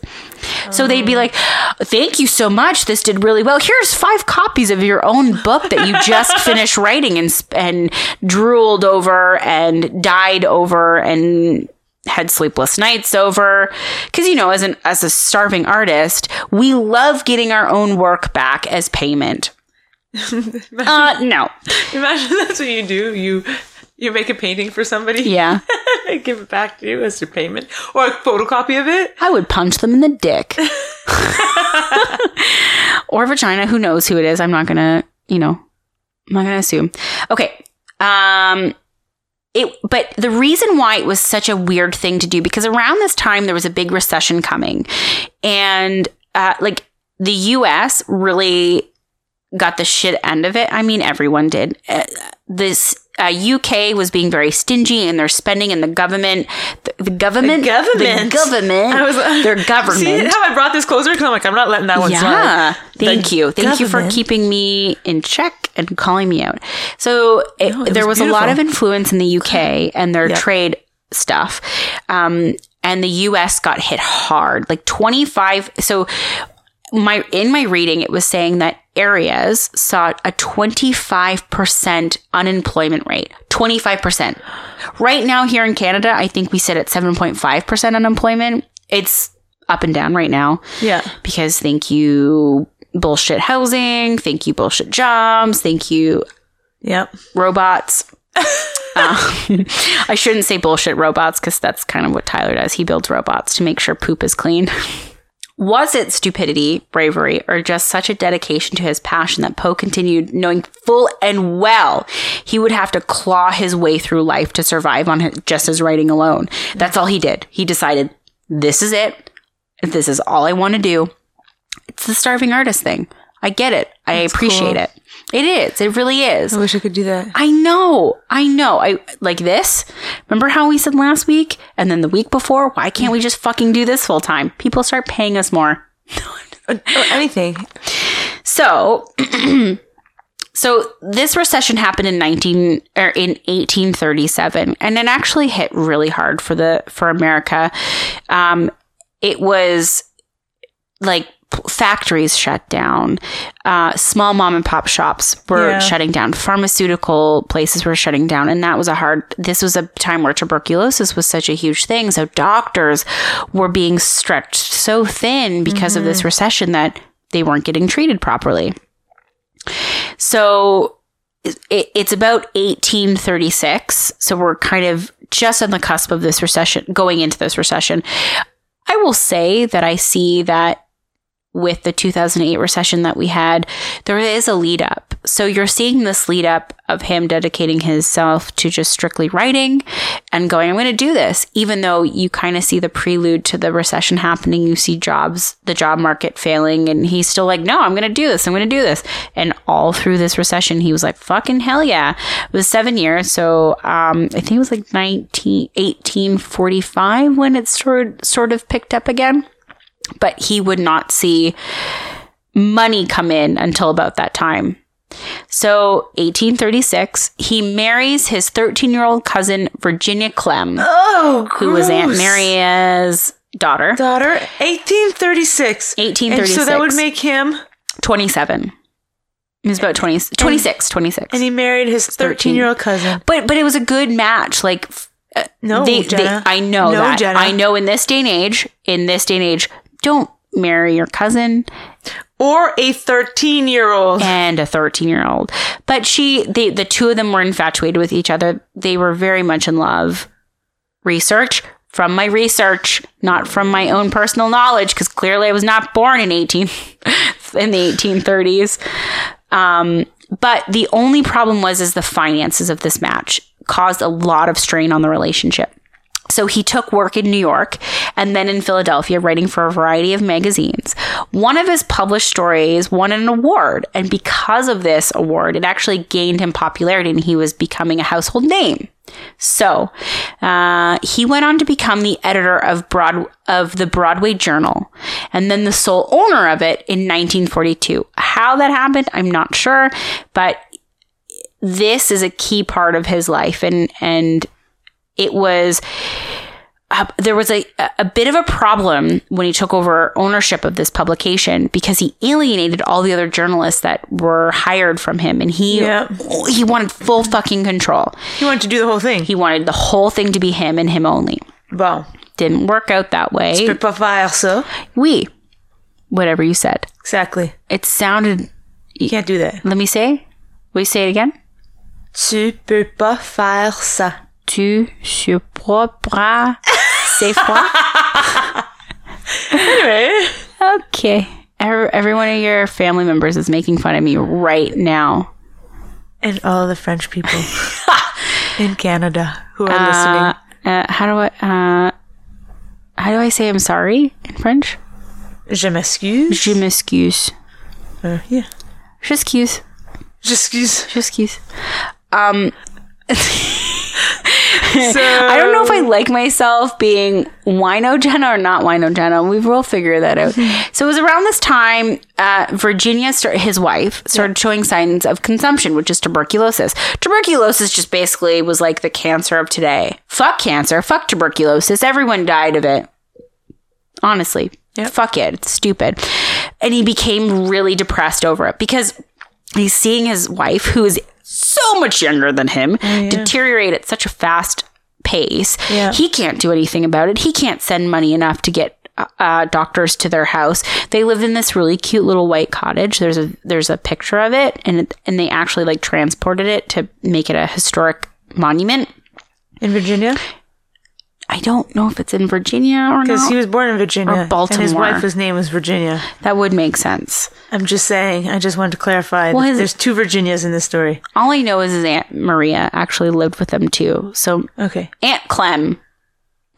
Speaker 2: So they'd be like, Thank you so much. This did really well. Here's five copies of your own book that you just <laughs> finished writing and, and drooled over and died over and had sleepless nights over. Because you know as an as a starving artist we love getting our own work back as payment. <laughs> Uh no.
Speaker 3: Imagine <laughs> that's what you do. You you make a painting for somebody.
Speaker 2: yeah. <laughs>
Speaker 3: They give it back to you as your payment, or a photocopy of it.
Speaker 2: i would punch them in the dick. Or vagina. Who knows who it is? I'm not gonna you know i'm not gonna assume. Okay. Um it but the reason why it was such a weird thing to do because around this time there was a big recession coming. And uh, like the us really got the shit end of it. I mean everyone did. Uh, this uh, UK was being very stingy in their spending, and the government, the, the government,
Speaker 3: The government.
Speaker 2: the government,
Speaker 3: I was
Speaker 2: their government. <laughs>
Speaker 3: See how I brought this closer? Because I'm like, I'm not letting that one
Speaker 2: Yeah.
Speaker 3: slide.
Speaker 2: Thank
Speaker 3: The
Speaker 2: you. Thank you for keeping me in check and calling me out. So it,
Speaker 3: No, it
Speaker 2: there was
Speaker 3: was
Speaker 2: a lot of influence in the UK and their
Speaker 3: Yep.
Speaker 2: trade stuff. Um, and the US got hit hard. Like 25 so my in my reading it was saying that areas saw a 25% unemployment rate. 25% right now here in canada i think we sit at 7.5% unemployment. It's up and down right now.
Speaker 3: Yeah.
Speaker 2: because thank you bullshit housing. Thank you bullshit jobs. Thank you
Speaker 3: Yep.
Speaker 2: robots. <laughs> Um, i shouldn't say bullshit robots because that's kind of what tyler does. He builds robots to make sure poop is clean <laughs> was it stupidity bravery or just such a dedication to his passion that poe continued knowing full and well he would have to claw his way through life to survive on his, just his writing alone that's all he did he decided this is it this is all i want to do it's the starving artist thing. I get it. I appreciate
Speaker 3: cool.
Speaker 2: it. It is. It really is.
Speaker 3: I wish I could do that.
Speaker 2: I know. I know. I like this. Remember how we said last week and then the week before, why can't we just fucking do this full time? People start paying us more.
Speaker 3: Or, or anything.
Speaker 2: So <clears throat> So this recession happened in 19 or in 1837 and it actually hit really hard for the for America. Um it was like factories shut down. Uh, small mom and pop shops were
Speaker 3: Yeah.
Speaker 2: shutting down. Pharmaceutical places were shutting down. And that was a hard this was a time where tuberculosis was such a huge thing. So doctors were being stretched so thin because of this recession that they weren't getting treated properly. So it, it's about 1836 so we're kind of just on the cusp of this recession going into this recession. I will say that I see that with the 2008 recession that we had, there is a lead up. So you're seeing this lead up of him dedicating himself to just strictly writing and going, I'm going to do this. Even though you kind of see the prelude to the recession happening, you see jobs, the job market failing, and he's still like, no, I'm going to do this. I'm going to do this. And all through this recession, he was like, fucking hell yeah. It was seven years. So um, I think it was like 19, 1845 when it sort, sort of picked up again but he would not see money come in until about that time. So, 1836, he marries his 13 year old cousin, Virginia Clemm,
Speaker 3: Oh,
Speaker 2: who was Aunt. Maria's daughter,
Speaker 3: daughter. 1836.
Speaker 2: 1836.
Speaker 3: And so that would make him.
Speaker 2: 27. He was about 20, 26, 26.
Speaker 3: And he married his 13 year old cousin.
Speaker 2: but, but it was a good match. Like, uh,
Speaker 3: No,
Speaker 2: they, they-. I know
Speaker 3: No,
Speaker 2: that.
Speaker 3: Jenna.
Speaker 2: I know in this day and age, in this day and age, don't marry your cousin.
Speaker 3: Or a 13 year old.
Speaker 2: and a 13 year old. But she, they, the two of them were infatuated with each other. They were very much in love. Research from my research, not from my own personal knowledge, because clearly I was not born in 18, <laughs> in the 1830s. Um, but the only problem was, is the finances of this match caused a lot of strain on the relationship. So he took work in New York and then in Philadelphia, writing for a variety of magazines. One of his published stories won an award, and because of this award, it actually gained him popularity and he was becoming a household name. So uh, he went on to become the editor of Broad of the Broadway Journal, and then the sole owner of it in 1942. How that happened, I'm not sure, but this is a key part of his life, and and it was uh, there was a, a bit of a problem when he took over ownership of this publication because he alienated all the other journalists that were hired from him and he
Speaker 3: Yeah.
Speaker 2: he wanted full fucking control.
Speaker 3: He wanted to do the whole thing.
Speaker 2: He wanted the whole thing to be him and him only.
Speaker 3: Bon.
Speaker 2: Didn't work out that
Speaker 3: Je
Speaker 2: way.
Speaker 3: peux pas faire ça.
Speaker 2: We whatever you said.
Speaker 3: Exactly.
Speaker 2: It sounded
Speaker 3: You can't do that.
Speaker 2: let me say. Will you say it again?
Speaker 3: Tu peux pas faire ça.
Speaker 2: Tu sur propre c'est froid. <laughs>
Speaker 3: Anyway.
Speaker 2: Okay. Every, every one of your family members is making fun of me right now.
Speaker 3: And all the French people <laughs> in Canada who are
Speaker 2: Uh,
Speaker 3: listening.
Speaker 2: uh, how do I uh, how do I say I'm sorry in French?
Speaker 3: Je m'excuse.
Speaker 2: Je m'excuse.
Speaker 3: Uh, yeah.
Speaker 2: J'excuse.
Speaker 3: J'excuse.
Speaker 2: J'excuse. Um, <laughs>
Speaker 3: So, <laughs>
Speaker 2: I don't know if I like myself being wino Jenna or not wino Jenna. We will figure that out. <laughs> so it was around this time, uh, Virginia, start, his wife, started showing signs of consumption, which is tuberculosis. Tuberculosis just basically was like the cancer of today. Fuck cancer. Fuck tuberculosis. Everyone died of it. Honestly.
Speaker 3: Yep.
Speaker 2: Fuck it. It's stupid. And he became really depressed over it because he's seeing his wife, who is so much younger than him, deteriorate at such a fast pace.
Speaker 3: Yeah.
Speaker 2: He can't do anything about it. He can't send money enough to get uh, doctors to their house. They live in this really cute little white cottage. There's a there's a picture of it, and it, and they actually like transported it to make it a historic monument.
Speaker 3: in Virginia?
Speaker 2: I don't know if it's in Virginia or not.
Speaker 3: Because he was born in Virginia.
Speaker 2: Or
Speaker 3: And his
Speaker 2: Baltimore.
Speaker 3: wife's name was Virginia.
Speaker 2: that would make sense.
Speaker 3: I'm just saying. I just wanted to clarify.
Speaker 2: Well,
Speaker 3: that
Speaker 2: his-
Speaker 3: there's two Virginias in this story.
Speaker 2: All I know is his aunt Maria actually lived with them too. So
Speaker 3: Okay.
Speaker 2: Aunt Clemm. <laughs>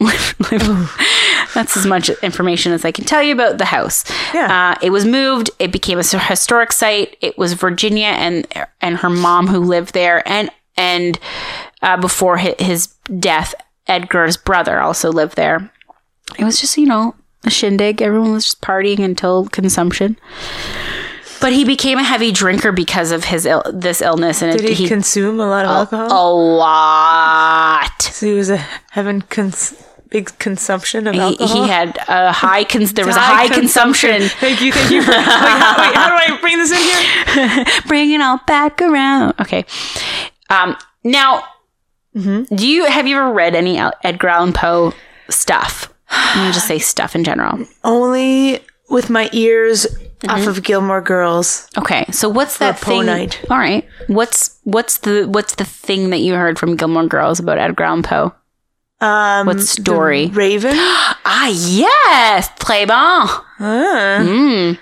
Speaker 2: That's as much information as I can tell you about the house.
Speaker 3: Yeah.
Speaker 2: Uh, it was moved. It became a historic site. It was Virginia and and her mom who lived there, and and uh, before his death, Edgar's brother also lived there. It was just you know a shindig. Everyone was just partying until consumption. But he became a heavy drinker because of his Ill- this illness, and
Speaker 3: Did
Speaker 2: it,
Speaker 3: he, consume a lot of alcohol?
Speaker 2: a lot.
Speaker 3: So he was a, having cons- big consumption of
Speaker 2: He,
Speaker 3: alcohol.
Speaker 2: he had a high cons- there was a
Speaker 3: High
Speaker 2: high consumption.
Speaker 3: Thank you, thank you. For, wait, how, wait, how do I bring this in here? <laughs>
Speaker 2: bring it all back around okay um now
Speaker 3: Mm-hmm.
Speaker 2: do you have you ever read any edgar allan poe stuff i'm gonna just say stuff in general
Speaker 3: Only with my ears
Speaker 2: Mm-hmm.
Speaker 3: off of Gilmore Girls.
Speaker 2: okay so what's that
Speaker 3: Poe
Speaker 2: thing
Speaker 3: night.
Speaker 2: all right what's what's the what's the thing that you heard from gilmore girls about edgar allan poe
Speaker 3: Um,
Speaker 2: what story
Speaker 3: the Raven. <gasps>
Speaker 2: ah yes très bon
Speaker 3: Ah.
Speaker 2: Mm.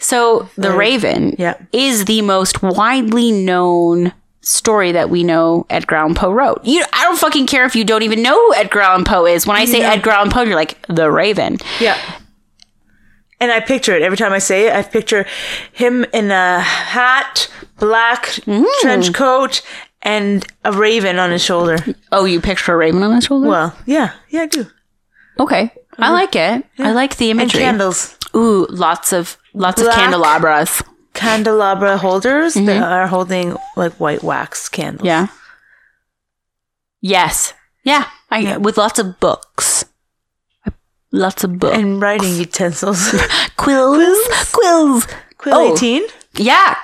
Speaker 2: So the Raven
Speaker 3: yeah.
Speaker 2: is the most widely known story that we know Edgar Allan Poe wrote. You, I don't fucking care if you don't even know who Edgar Allan Poe is. When I say
Speaker 3: Yeah.
Speaker 2: Edgar Allan Poe, you're like the Raven.
Speaker 3: Yeah. And I picture it every time I say it. I picture him in a hat, black
Speaker 2: Mm.
Speaker 3: trench coat, and a raven on his shoulder.
Speaker 2: Oh, you picture a raven on his shoulder?
Speaker 3: Well, yeah, yeah, I do.
Speaker 2: okay, I like it. I like the
Speaker 3: And
Speaker 2: imagery.
Speaker 3: candles,
Speaker 2: Ooh, lots of lots of candelabras.
Speaker 3: Candelabra holders that are holding like white wax candles.
Speaker 2: Mm-hmm. Yeah. Yes. Yeah. I with lots of books. Lots of books.
Speaker 3: And writing utensils. <laughs>
Speaker 2: quills. Quills.
Speaker 3: Quill
Speaker 2: Oh.
Speaker 3: 18?
Speaker 2: Yeah.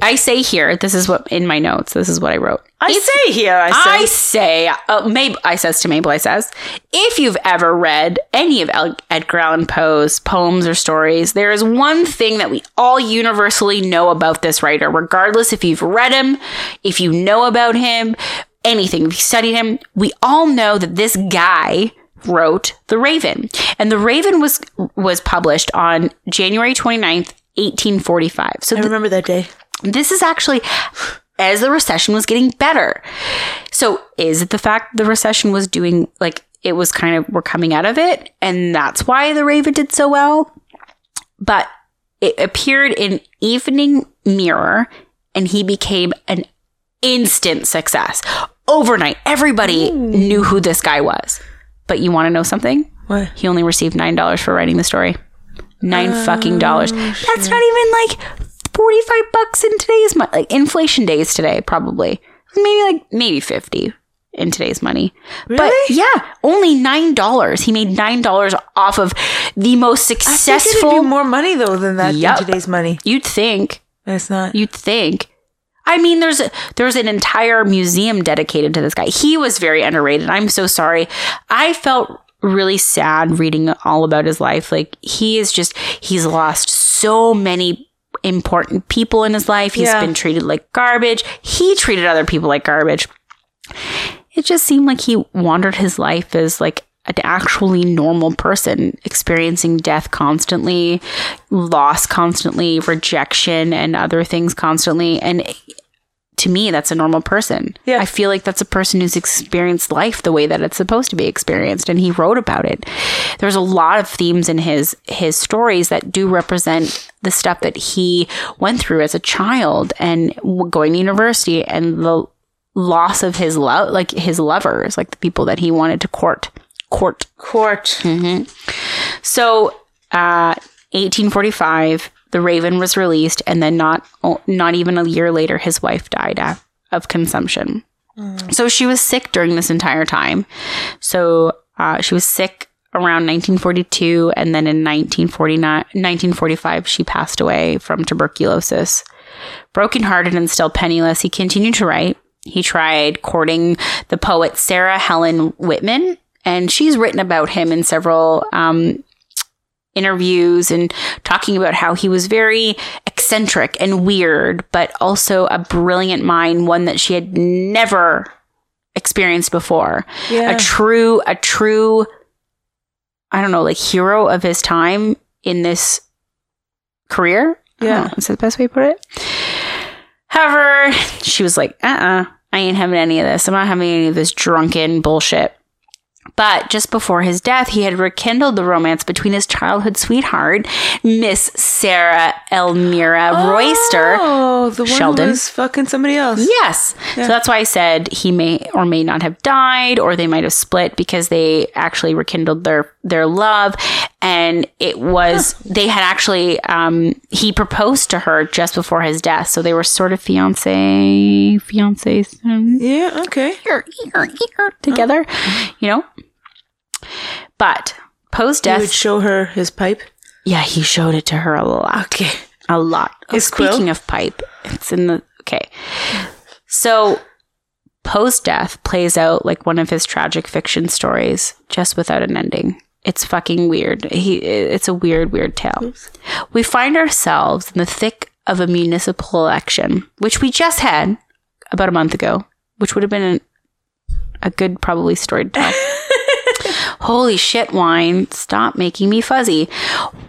Speaker 2: I say here, this is what in my notes, this is what I wrote.
Speaker 3: I say here, I say.
Speaker 2: I say, uh, Mabel, I says to Mabel, I says, if you've ever read any of El- Edgar Allan Poe's poems or stories, there is one thing that we all universally know about this writer, regardless if you've read him, if you know about him, anything, if you studied him, we all know that this guy wrote The Raven. And The Raven was was published on January 29th, 1845. So
Speaker 3: I
Speaker 2: th-
Speaker 3: remember that day.
Speaker 2: This is actually as the recession was getting better. So is it the fact the recession was doing like it was kind of we're coming out of it, and that's why the Raven did so well. But it appeared in Evening Mirror, and he became an instant success overnight. Everybody knew who this guy was. But you want to know something?
Speaker 3: What?
Speaker 2: He only received nine dollars for writing the story. Nine fucking dollars. Oh, that's not even like forty-five bucks in today's money. Like inflation days today, probably maybe like maybe fifty in today's money. But
Speaker 3: Really?
Speaker 2: yeah, only nine dollars. He made nine dollars off of the most
Speaker 3: I think
Speaker 2: successful.
Speaker 3: be more money though than that
Speaker 2: Yup.
Speaker 3: in today's money.
Speaker 2: you'd think.
Speaker 3: It's not.
Speaker 2: You'd think. I mean, there's a, there's an entire museum dedicated to this guy. He was very underrated. I'm so sorry. I felt really sad reading all about his life. Like he is just he's lost so many important people in his life. He's
Speaker 3: Yeah.
Speaker 2: been treated like garbage. He treated other people like garbage. It just seemed like he wandered his life as like an actually normal person experiencing death constantly, loss constantly, rejection and other things constantly. And to me, that's a normal person.
Speaker 3: Yeah.
Speaker 2: I feel like that's a person who's experienced life the way that it's supposed to be experienced. And he wrote about it. There's a lot of themes in his, his stories that do represent the stuff that he went through as a child and going to university and the loss of his love, like his lovers, like the people that he wanted to court, court.
Speaker 3: Court.
Speaker 2: So, uh, 1845, The Raven was released, and then not not even a year later, his wife died of, of consumption. So she was sick during this entire time. So uh, she was sick around 1942, and then in 1949, 1945, she passed away from tuberculosis. Brokenhearted and still penniless, he continued to write. He tried courting the poet Sarah Helen Whitman, and she's written about him in several um, interviews and talking about how he was very eccentric and weird, but also a brilliant mind, one that she had never experienced before.
Speaker 3: Yeah.
Speaker 2: A true, a true, I don't know, like hero of his time in this career.
Speaker 3: Yeah.
Speaker 2: know, Is that the best way to put it? However, she was like, uh uh I ain't having any of this. I'm not having any of this drunken bullshit. But just before his death, he had rekindled the romance between his childhood sweetheart, Miss Sarah Elmira Royster.
Speaker 3: Oh, the one
Speaker 2: Sheldon.
Speaker 3: who was fucking somebody else.
Speaker 2: Yes. So that's why I said he may or may not have died or they might have split because they actually rekindled their their love and it was they had actually um he proposed to her just before his death. So they were sort of fiance fiancés um,
Speaker 3: Yeah. Okay.
Speaker 2: together, you know? But post death,
Speaker 3: He would show her his pipe.
Speaker 2: yeah, he showed it to her a lot.
Speaker 3: Okay.
Speaker 2: A lot. Oh,
Speaker 3: His quill?
Speaker 2: Speaking of pipe, it's in the okay. So post death plays out like one of his tragic fiction stories, just without an ending. It's fucking weird. He, it's a weird, weird tale. We find ourselves in the thick of a municipal election, which we just had about a month ago, which would have been a, a good, probably story to tell. <laughs> Holy shit, wine. Stop making me fuzzy.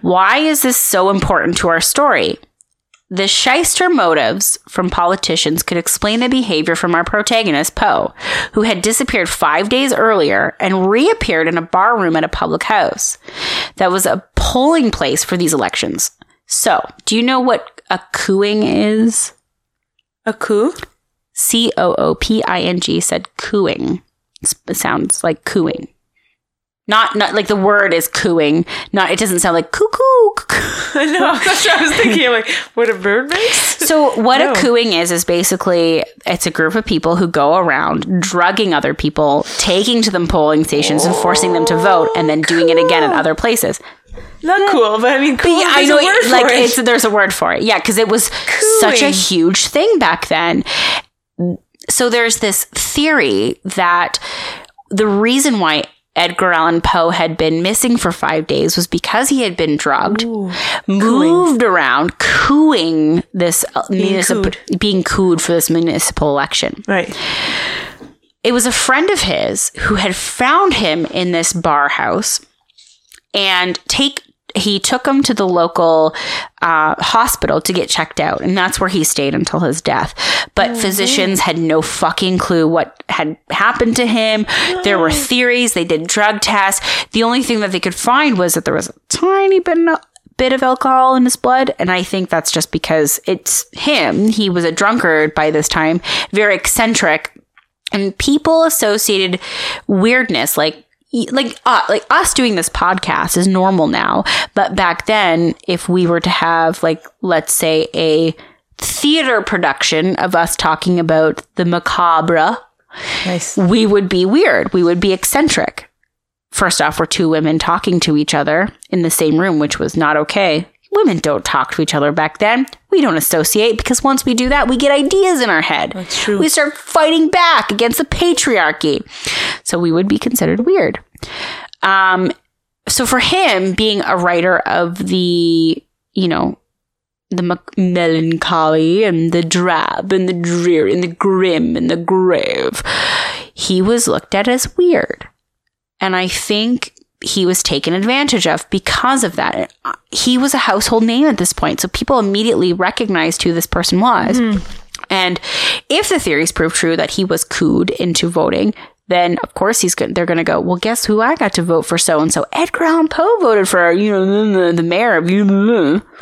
Speaker 2: Why is this so important to our story? The shyster motives from politicians could explain the behavior from our protagonist, Poe, who had disappeared five days earlier and reappeared in a bar room at a public house that was a polling place for these elections. So, do you know what a cooing is?
Speaker 3: A coup?
Speaker 2: C O O P I N G said cooing. It sounds like cooing. Not not like the word is cooing. Not it doesn't sound like cuckoo. <laughs>
Speaker 3: I know. That's what I was thinking. Like, what a bird makes?
Speaker 2: So what
Speaker 3: No.
Speaker 2: a cooing is is basically it's a group of people who go around drugging other people, taking to them polling stations and forcing them to vote, and then doing it again at other places.
Speaker 3: Not cool, but I mean, cool.
Speaker 2: I know. like
Speaker 3: it.
Speaker 2: it's there's a word for it. Yeah, because it was such a huge thing back then. So there's this theory that the reason why Edgar Allan Poe had been missing for five days was because he had been drugged, moved around, cooing this uh, municipal,
Speaker 3: cooed.
Speaker 2: being cooed for this municipal election
Speaker 3: right.
Speaker 2: it was a friend of his who had found him in this bar house and take he took him to the local uh, hospital to get checked out, and that's where he stayed until his death. But physicians had no fucking clue what had happened to him. There were theories. They did drug tests. The only thing that they could find was that there was a tiny bit bit of alcohol in his blood. And I think that's just because it's him. He was a drunkard by this time, very eccentric. And people associated weirdness, like like uh, like us doing this podcast is normal now but back then if we were to have like let's say a theater production of us talking about the macabre
Speaker 3: Nice.
Speaker 2: we would be weird. We would be eccentric. First off we're two women talking to each other in the same room which was not okay women don't talk to each other back then. We don't associate because once we do that we get ideas in our head.
Speaker 3: That's true.
Speaker 2: we start fighting back against the patriarchy. So we would be considered weird. Um so for him being a writer of the you know the me- melancholy and the drab and the dreary and the grim and the grave he was looked at as weird. And i think he was taken advantage of because of that he was a household name at this point so people immediately recognized who this person was hmm. and if the theories prove true that he was cooed into voting, then of course he's going. They're going to go. Well, guess who I got to vote for? So and so. Edgar Allan Poe voted for you know the, the mayor of. <laughs>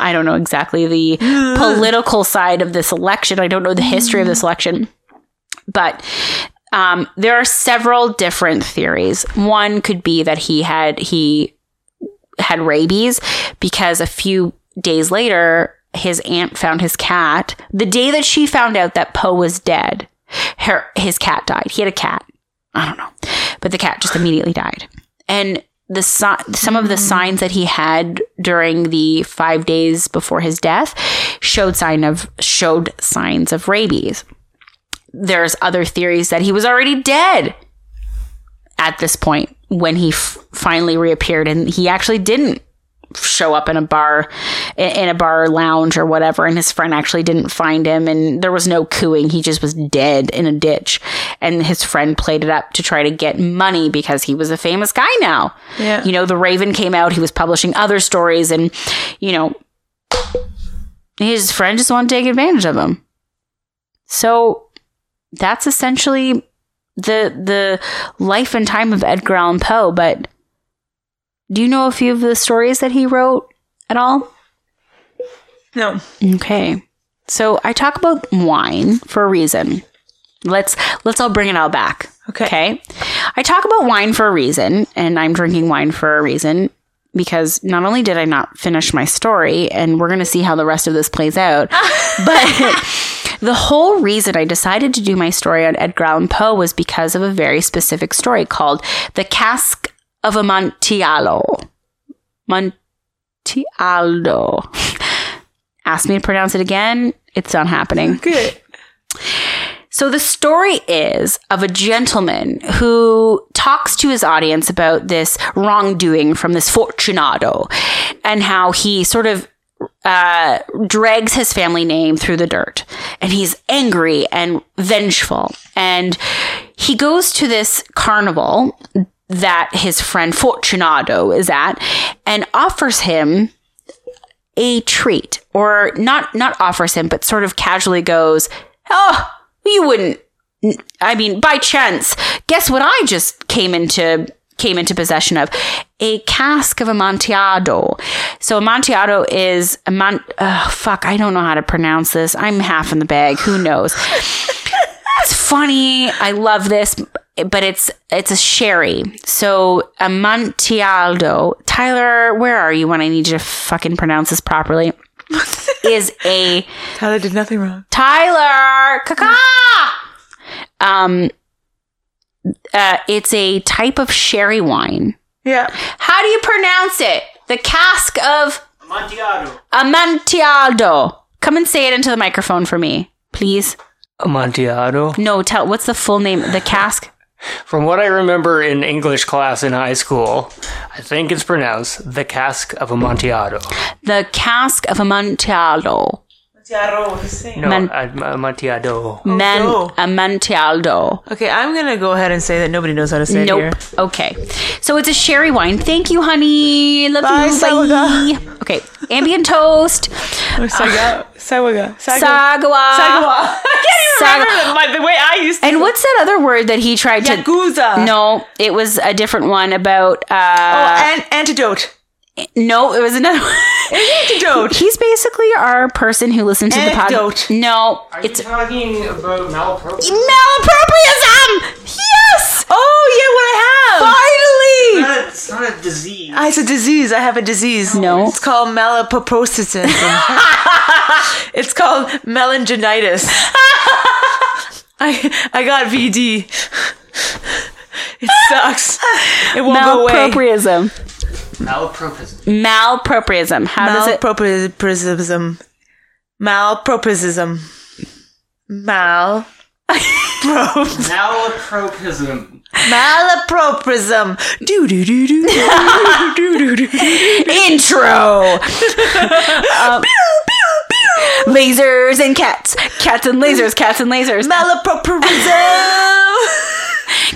Speaker 2: I don't know exactly the political side of this election. I don't know the history of this election, but um, there are several different theories. One could be that he had he had rabies because a few days later his aunt found his cat. The day that she found out that poe was dead her his cat died. He had a cat. I don't know. But the cat just immediately died. And the si- some of the signs that he had during the 5 days before his death showed sign of showed signs of rabies there's other theories that he was already dead at this point when he f- finally reappeared. And he actually didn't show up in a bar in a bar lounge or whatever. And his friend actually didn't find him and there was no cooing. He just was dead in a ditch. And his friend played it up to try to get money because he was a famous guy now.
Speaker 3: Yeah.
Speaker 2: you know the raven came out. He was publishing other stories and you know his friend just wanted to take advantage of him. So that's essentially the the life and time of Edgar Allan Poe. But do you know a few of the stories that he wrote at all?
Speaker 3: No.
Speaker 2: Okay, so I talk about wine for a reason. Let's let's all bring it all back.
Speaker 3: Okay.
Speaker 2: Okay, I talk about wine for a reason, and I'm drinking wine for a reason because not only did I not finish my story, and we're going to see how the rest of this plays out, <laughs> but the whole reason I decided to do my story on Edgar Allan Poe was because of a very specific story called The Cask of Amontillado. Montialdo. <laughs> Ask me to pronounce it again. It's not happening.
Speaker 3: Good.
Speaker 2: So the story is of a gentleman who talks to his audience about this wrongdoing from this Fortunato and how he sort of uh, drags his family name through the dirt. And he's angry and vengeful. And he goes to this carnival that his friend Fortunato is at and offers him a treat or not not offers him but sort of casually goes oh you wouldn't i mean by chance guess what i just came into came into possession of a cask of amontillado. So amontillado is amont oh fuck i don't know how to pronounce this. I'm half in the bag. Who knows? <laughs> It's funny. I love this but it's it's a sherry. So amontillado tyler where are you when i need you to fucking pronounce this properly? <laughs> Is a
Speaker 3: Tyler did nothing wrong.
Speaker 2: Tyler, caca. Um, uh, it's a type of sherry wine.
Speaker 3: Yeah.
Speaker 2: How do you pronounce it? The cask of
Speaker 4: Amontillado.
Speaker 2: Amontillado. Come and say it into the microphone for me, please.
Speaker 4: Amontillado.
Speaker 2: No, tell what's the full name? The cask.
Speaker 4: From what I remember in English class in high school, I think it's pronounced the cask of Amontillado.
Speaker 2: The cask of Amontillado.
Speaker 4: No,
Speaker 2: Man-
Speaker 4: Ad- Amontillado.
Speaker 2: Man-
Speaker 3: no.
Speaker 2: Amontillado.
Speaker 3: Okay, I'm gonna go ahead and say that nobody knows how to say it
Speaker 2: Nope.
Speaker 3: here.
Speaker 2: Okay. So it's a sherry wine. Thank you, honey. Love
Speaker 3: Bye,
Speaker 2: you.
Speaker 3: Sawaga.
Speaker 2: Okay. Ambient toast. <laughs>
Speaker 3: Oh, Saga, Sawaga, Saga,
Speaker 2: Sagawa.
Speaker 3: Sagawa. <laughs> I can't even
Speaker 2: Saga-
Speaker 3: remember my, the way I used to.
Speaker 2: And what's that other word that he tried to?
Speaker 3: Yakuza.
Speaker 2: No, it was a different one about.
Speaker 3: Oh,
Speaker 2: uh
Speaker 3: an- antidote.
Speaker 2: No, it was another. one.
Speaker 3: Antidote. <laughs>
Speaker 2: He's basically our person who listens to the
Speaker 3: Anecdote.
Speaker 2: podcast. No,
Speaker 4: Are
Speaker 2: it's
Speaker 4: you talking about malapropria?
Speaker 2: malappropriatism. Yes,
Speaker 3: Oh yeah, what I have.
Speaker 2: finally.
Speaker 4: It's not a disease.
Speaker 3: Ah, it's a disease. I have a disease.
Speaker 2: No.
Speaker 3: It's called malaproposism. <laughs> it's called melanginitis. <laughs> I I got VD. It sucks. It won't go away.
Speaker 2: Malappropriatism.
Speaker 4: Malapropism.
Speaker 2: Malappropriatism. How does it?
Speaker 3: Malpropism. Malpropism. Mal. <laughs>
Speaker 4: Malapropism.
Speaker 3: Malapropism. Do do do do do do do do.
Speaker 2: Intro. <laughs> Um, lasers and cats. Cats and lasers. Cats and lasers.
Speaker 3: Malapropism.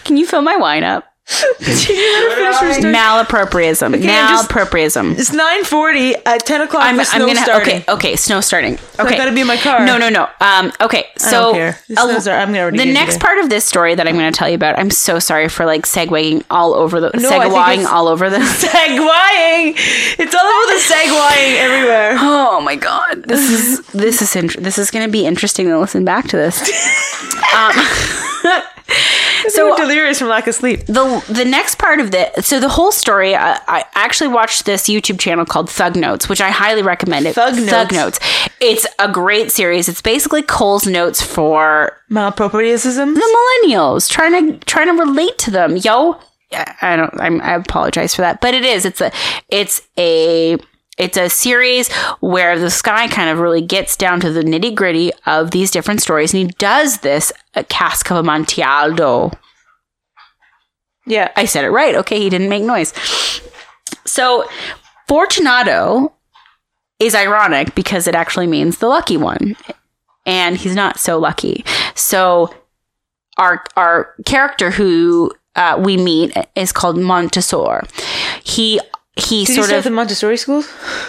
Speaker 2: Can you fill my wine up? Malappropriatism.
Speaker 3: I'm just- It's nine forty at ten o'clock.
Speaker 2: I'm,
Speaker 3: for
Speaker 2: I'm gonna
Speaker 3: starting.
Speaker 2: okay okay snow starting okay
Speaker 3: I gotta be in my car.
Speaker 2: no no no um okay so
Speaker 3: don't care. The are- I'm already
Speaker 2: the next
Speaker 3: today.
Speaker 2: part of this story that I'm going to tell you about I'm so sorry for like segueing all over the
Speaker 3: No, I
Speaker 2: segueing all over the <laughs>
Speaker 3: Segwaying. It's all about the segwaying everywhere. <laughs>
Speaker 2: oh my god this is this is int- this is going to be interesting to listen back to this <laughs> um,
Speaker 3: So delirious from lack of sleep.
Speaker 2: the the next part of the so the whole story I, I actually watched this YouTube channel called Thug Notes, which I highly recommend. It
Speaker 3: Thug
Speaker 2: Thug
Speaker 3: Notes.
Speaker 2: Notes. It's a great series. It's basically Coles Notes for
Speaker 3: Malpropriatism.
Speaker 2: the millennials trying to trying to relate to them. Yo, I don't. I'm, I apologize for that, but it is. It's a. It's a. It's a series where this guy kind of really gets down to the nitty gritty of these different stories, and he does this a cask of Amontillado.
Speaker 3: Yeah.
Speaker 2: I said it right. Okay, he didn't make noise. So, Fortunato is ironic because it actually means the lucky one. And he's not so lucky. So, our our character who uh, we meet is called Montessor. He he
Speaker 3: Did
Speaker 2: sort of
Speaker 3: the Montessori schools?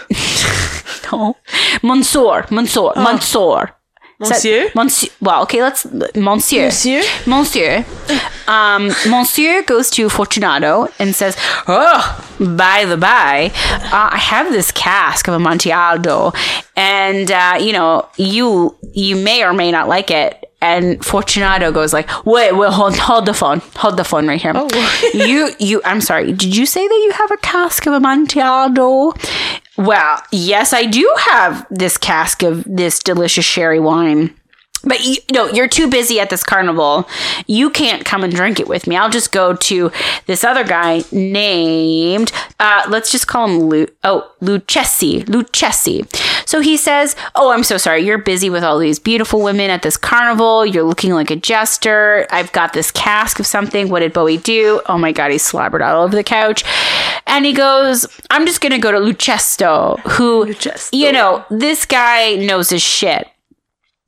Speaker 3: <laughs>
Speaker 2: no. Monsieur, Monsieur, Monsieur. Is that-
Speaker 3: Monsieur?
Speaker 2: Monsieur. Well, okay, let's Monsieur.
Speaker 3: Monsieur?
Speaker 2: Monsieur. Um, Monsieur goes to Fortunato and says, "Oh, by the by, uh, I have this cask of Amontillado, and uh, you know, you you may or may not like it." And Fortunato goes like, "Wait, wait, hold, hold the phone, hold the phone right here. you, you, I'm sorry. Did you say that you have a cask of Amontillado?" Well, yes, I do have this cask of this delicious sherry wine. But you no, you're too busy at this carnival. You can't come and drink it with me. I'll just go to this other guy named uh let's just call him Lu oh Lucchesi. Lucchesi. So he says, Oh, I'm so sorry. You're busy with all these beautiful women at this carnival. You're looking like a jester. I've got this cask of something. What did Bowie do? Oh my god, he's slobbered all over the couch. And he goes, I'm just gonna go to Lucesto, who
Speaker 3: Lucesto.
Speaker 2: you know, this guy knows his shit.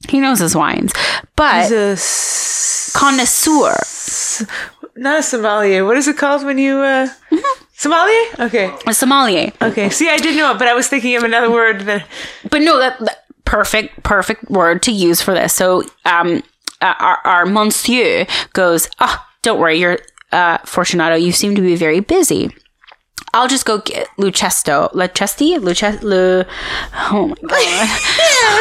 Speaker 2: He knows his wines, but
Speaker 3: He's a s-
Speaker 2: connoisseur.
Speaker 3: Not a sommelier. What is it called when you uh sommelier? Okay.
Speaker 2: A sommelier.
Speaker 3: Okay. See, I did know it, but I was thinking of another word that
Speaker 2: But no, that, that perfect, perfect word to use for this. So, um, uh, our, our monsieur goes, ah, don't worry, you're, uh, Fortunato, you seem to be very busy. I'll just go get Lucesto. Lucesti? Luce, Lu, oh my god.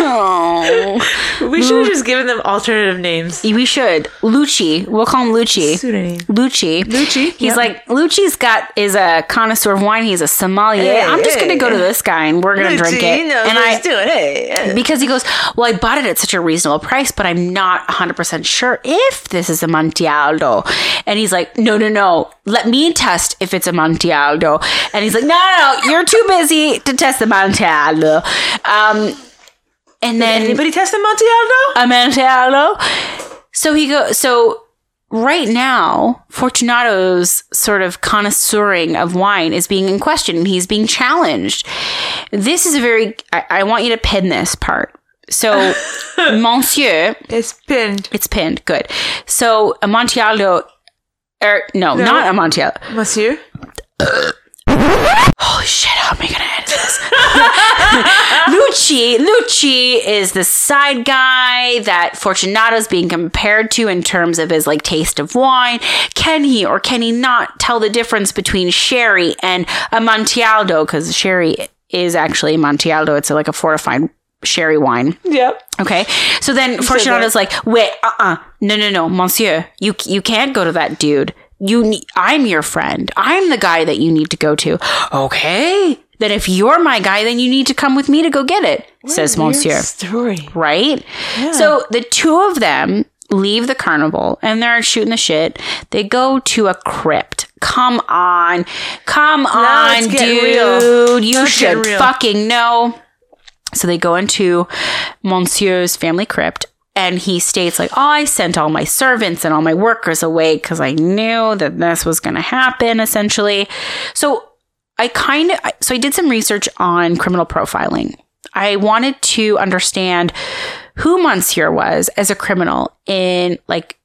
Speaker 2: oh. <laughs>
Speaker 3: we should have just given them alternative names.
Speaker 2: We should. Lucci. We'll call him Lucci.
Speaker 3: Pseudonym.
Speaker 2: Lucci.
Speaker 3: Lucci,
Speaker 2: He's
Speaker 3: yep.
Speaker 2: like, Lucci's got, is a connoisseur of wine. He's a sommelier.
Speaker 3: Hey,
Speaker 2: I'm just going to
Speaker 3: hey.
Speaker 2: go to this guy and we're going to drink it. and I,
Speaker 3: doing. Hey.
Speaker 2: because he goes, well, I bought it at such a reasonable price, but I'm not 100% sure if this is a Montialdo. And he's like, no, no, no. Let me test if it's a Montialdo. And he's like, no, no, no. You're too busy to test the Montialdo. Um, and then
Speaker 3: Anybody testing Montialdo?
Speaker 2: a Montialdo. So he goes, so right now, Fortunato's sort of connoisseuring of wine is being in question and he's being challenged. This is a very, I, I want you to pin this part. So, <laughs> Monsieur,
Speaker 3: It's pinned.
Speaker 2: it's pinned. Good. So, Amontillado, er, no, not Amontillado.
Speaker 3: Monsieur?
Speaker 2: Holy shit, how am I gonna edit this? <laughs> Lucci, Lucci is the side guy that Fortunato's being compared to in terms of his like taste of wine. Can he or can he not tell the difference between sherry and Amontillado? Because sherry is actually Amontillado. It's like a fortified sherry wine.
Speaker 3: Yep.
Speaker 2: Okay. So then Fortunato's like, wait, uh uh No, no, no, monsieur. You you can't go to that dude. You ne- I'm your friend. I'm the guy that you need to go to. Okay. Then if you're my guy, then you need to come with me to go get it, says monsieur.
Speaker 3: Story.
Speaker 2: Right? Yeah. So the two of them leave the carnival and they're shooting the shit. They go to a crypt. Come on. Come
Speaker 3: Now
Speaker 2: on, dude.
Speaker 3: real.
Speaker 2: You should fucking know. So they go into Monsieur's family crypt and he states like, "Oh, I sent all my servants and all my workers away because I knew that this was going to happen essentially." So I kind of so I did some research on criminal profiling. I wanted to understand who Monsieur was as a criminal in like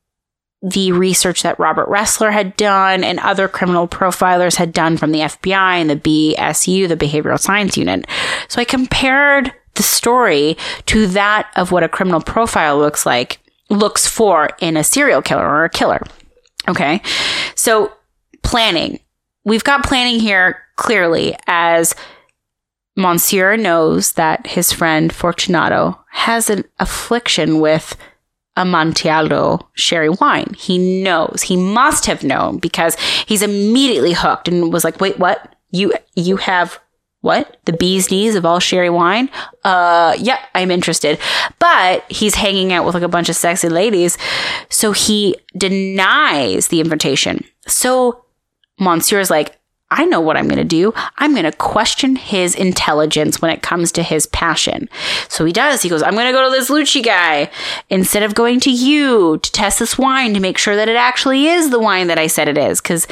Speaker 2: the research that Robert Ressler had done and other criminal profilers had done from the FBI and the BSU, the Behavioral Science Unit. So I compared the story to that of what a criminal profile looks like, looks for in a serial killer or a killer. Okay. So planning. We've got planning here clearly as Monsieur knows that his friend Fortunato has an affliction with Amontillado sherry wine. He knows. He must have known because he's immediately hooked and was like, "Wait, what? You you have what? The bee's knees of all sherry wine? Uh, yeah, I'm interested." But he's hanging out with like a bunch of sexy ladies, so he denies the invitation. So Monsieur is like, I know what I'm going to do. I'm going to question his intelligence when it comes to his passion. So he does. He goes, I'm going to go to this Lucci guy instead of going to you to test this wine to make sure that it actually is the wine that I said it is. Because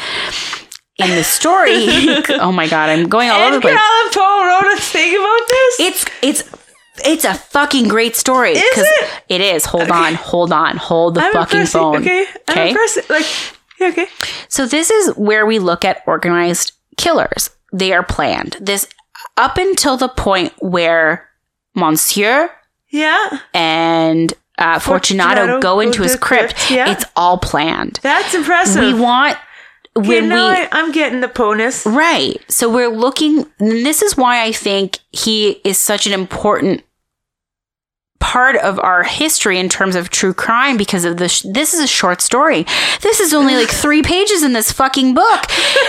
Speaker 2: in the story, <laughs> oh my God, I'm going all over the place.
Speaker 3: Allan Poe wrote a thing about this?
Speaker 2: It's, it's, it's a fucking great story.
Speaker 3: Is it?
Speaker 2: It is. Hold on, hold on, hold the
Speaker 3: I'm
Speaker 2: fucking phone.
Speaker 3: Okay. I'm impressed. Like, yeah, okay.
Speaker 2: So this is where we look at organized killers. They are planned. This up until the point where Monsieur
Speaker 3: Yeah.
Speaker 2: and uh, Fortunato,
Speaker 3: Fortunato
Speaker 2: go into his crypt.
Speaker 3: crypt, yeah.
Speaker 2: It's all planned.
Speaker 3: That's impressive.
Speaker 2: We want
Speaker 3: okay,
Speaker 2: when we
Speaker 3: I, I'm getting the ponus.
Speaker 2: right. So we're looking. And this is why I think he is such an important part of our history in terms of true crime because of this this is a short story this is only like three <laughs> pages in this fucking book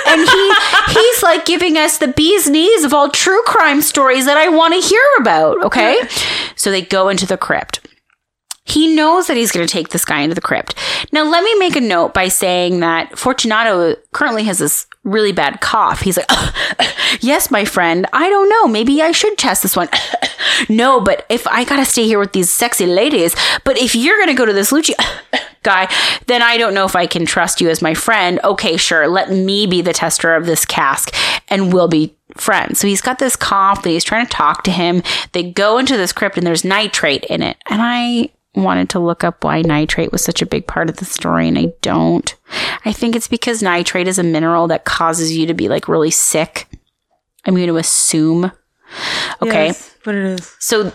Speaker 2: and he he's like giving us the bee's knees of all true crime stories that i want to hear about okay so they go into the crypt he knows that he's going to take this guy into the crypt. Now, let me make a note by saying that Fortunato currently has this really bad cough. He's like, <laughs> Yes, my friend, I don't know. Maybe I should test this one. <laughs> no, but if I got to stay here with these sexy ladies, but if you're going to go to this Lucci <laughs> guy, then I don't know if I can trust you as my friend. Okay, sure. Let me be the tester of this cask and we'll be friends. So he's got this cough and he's trying to talk to him. They go into this crypt and there's nitrate in it. And I wanted to look up why nitrate was such a big part of the story and I don't. I think it's because nitrate is a mineral that causes you to be like really sick. I'm going to assume. Okay.
Speaker 3: Yes, but it is.
Speaker 2: So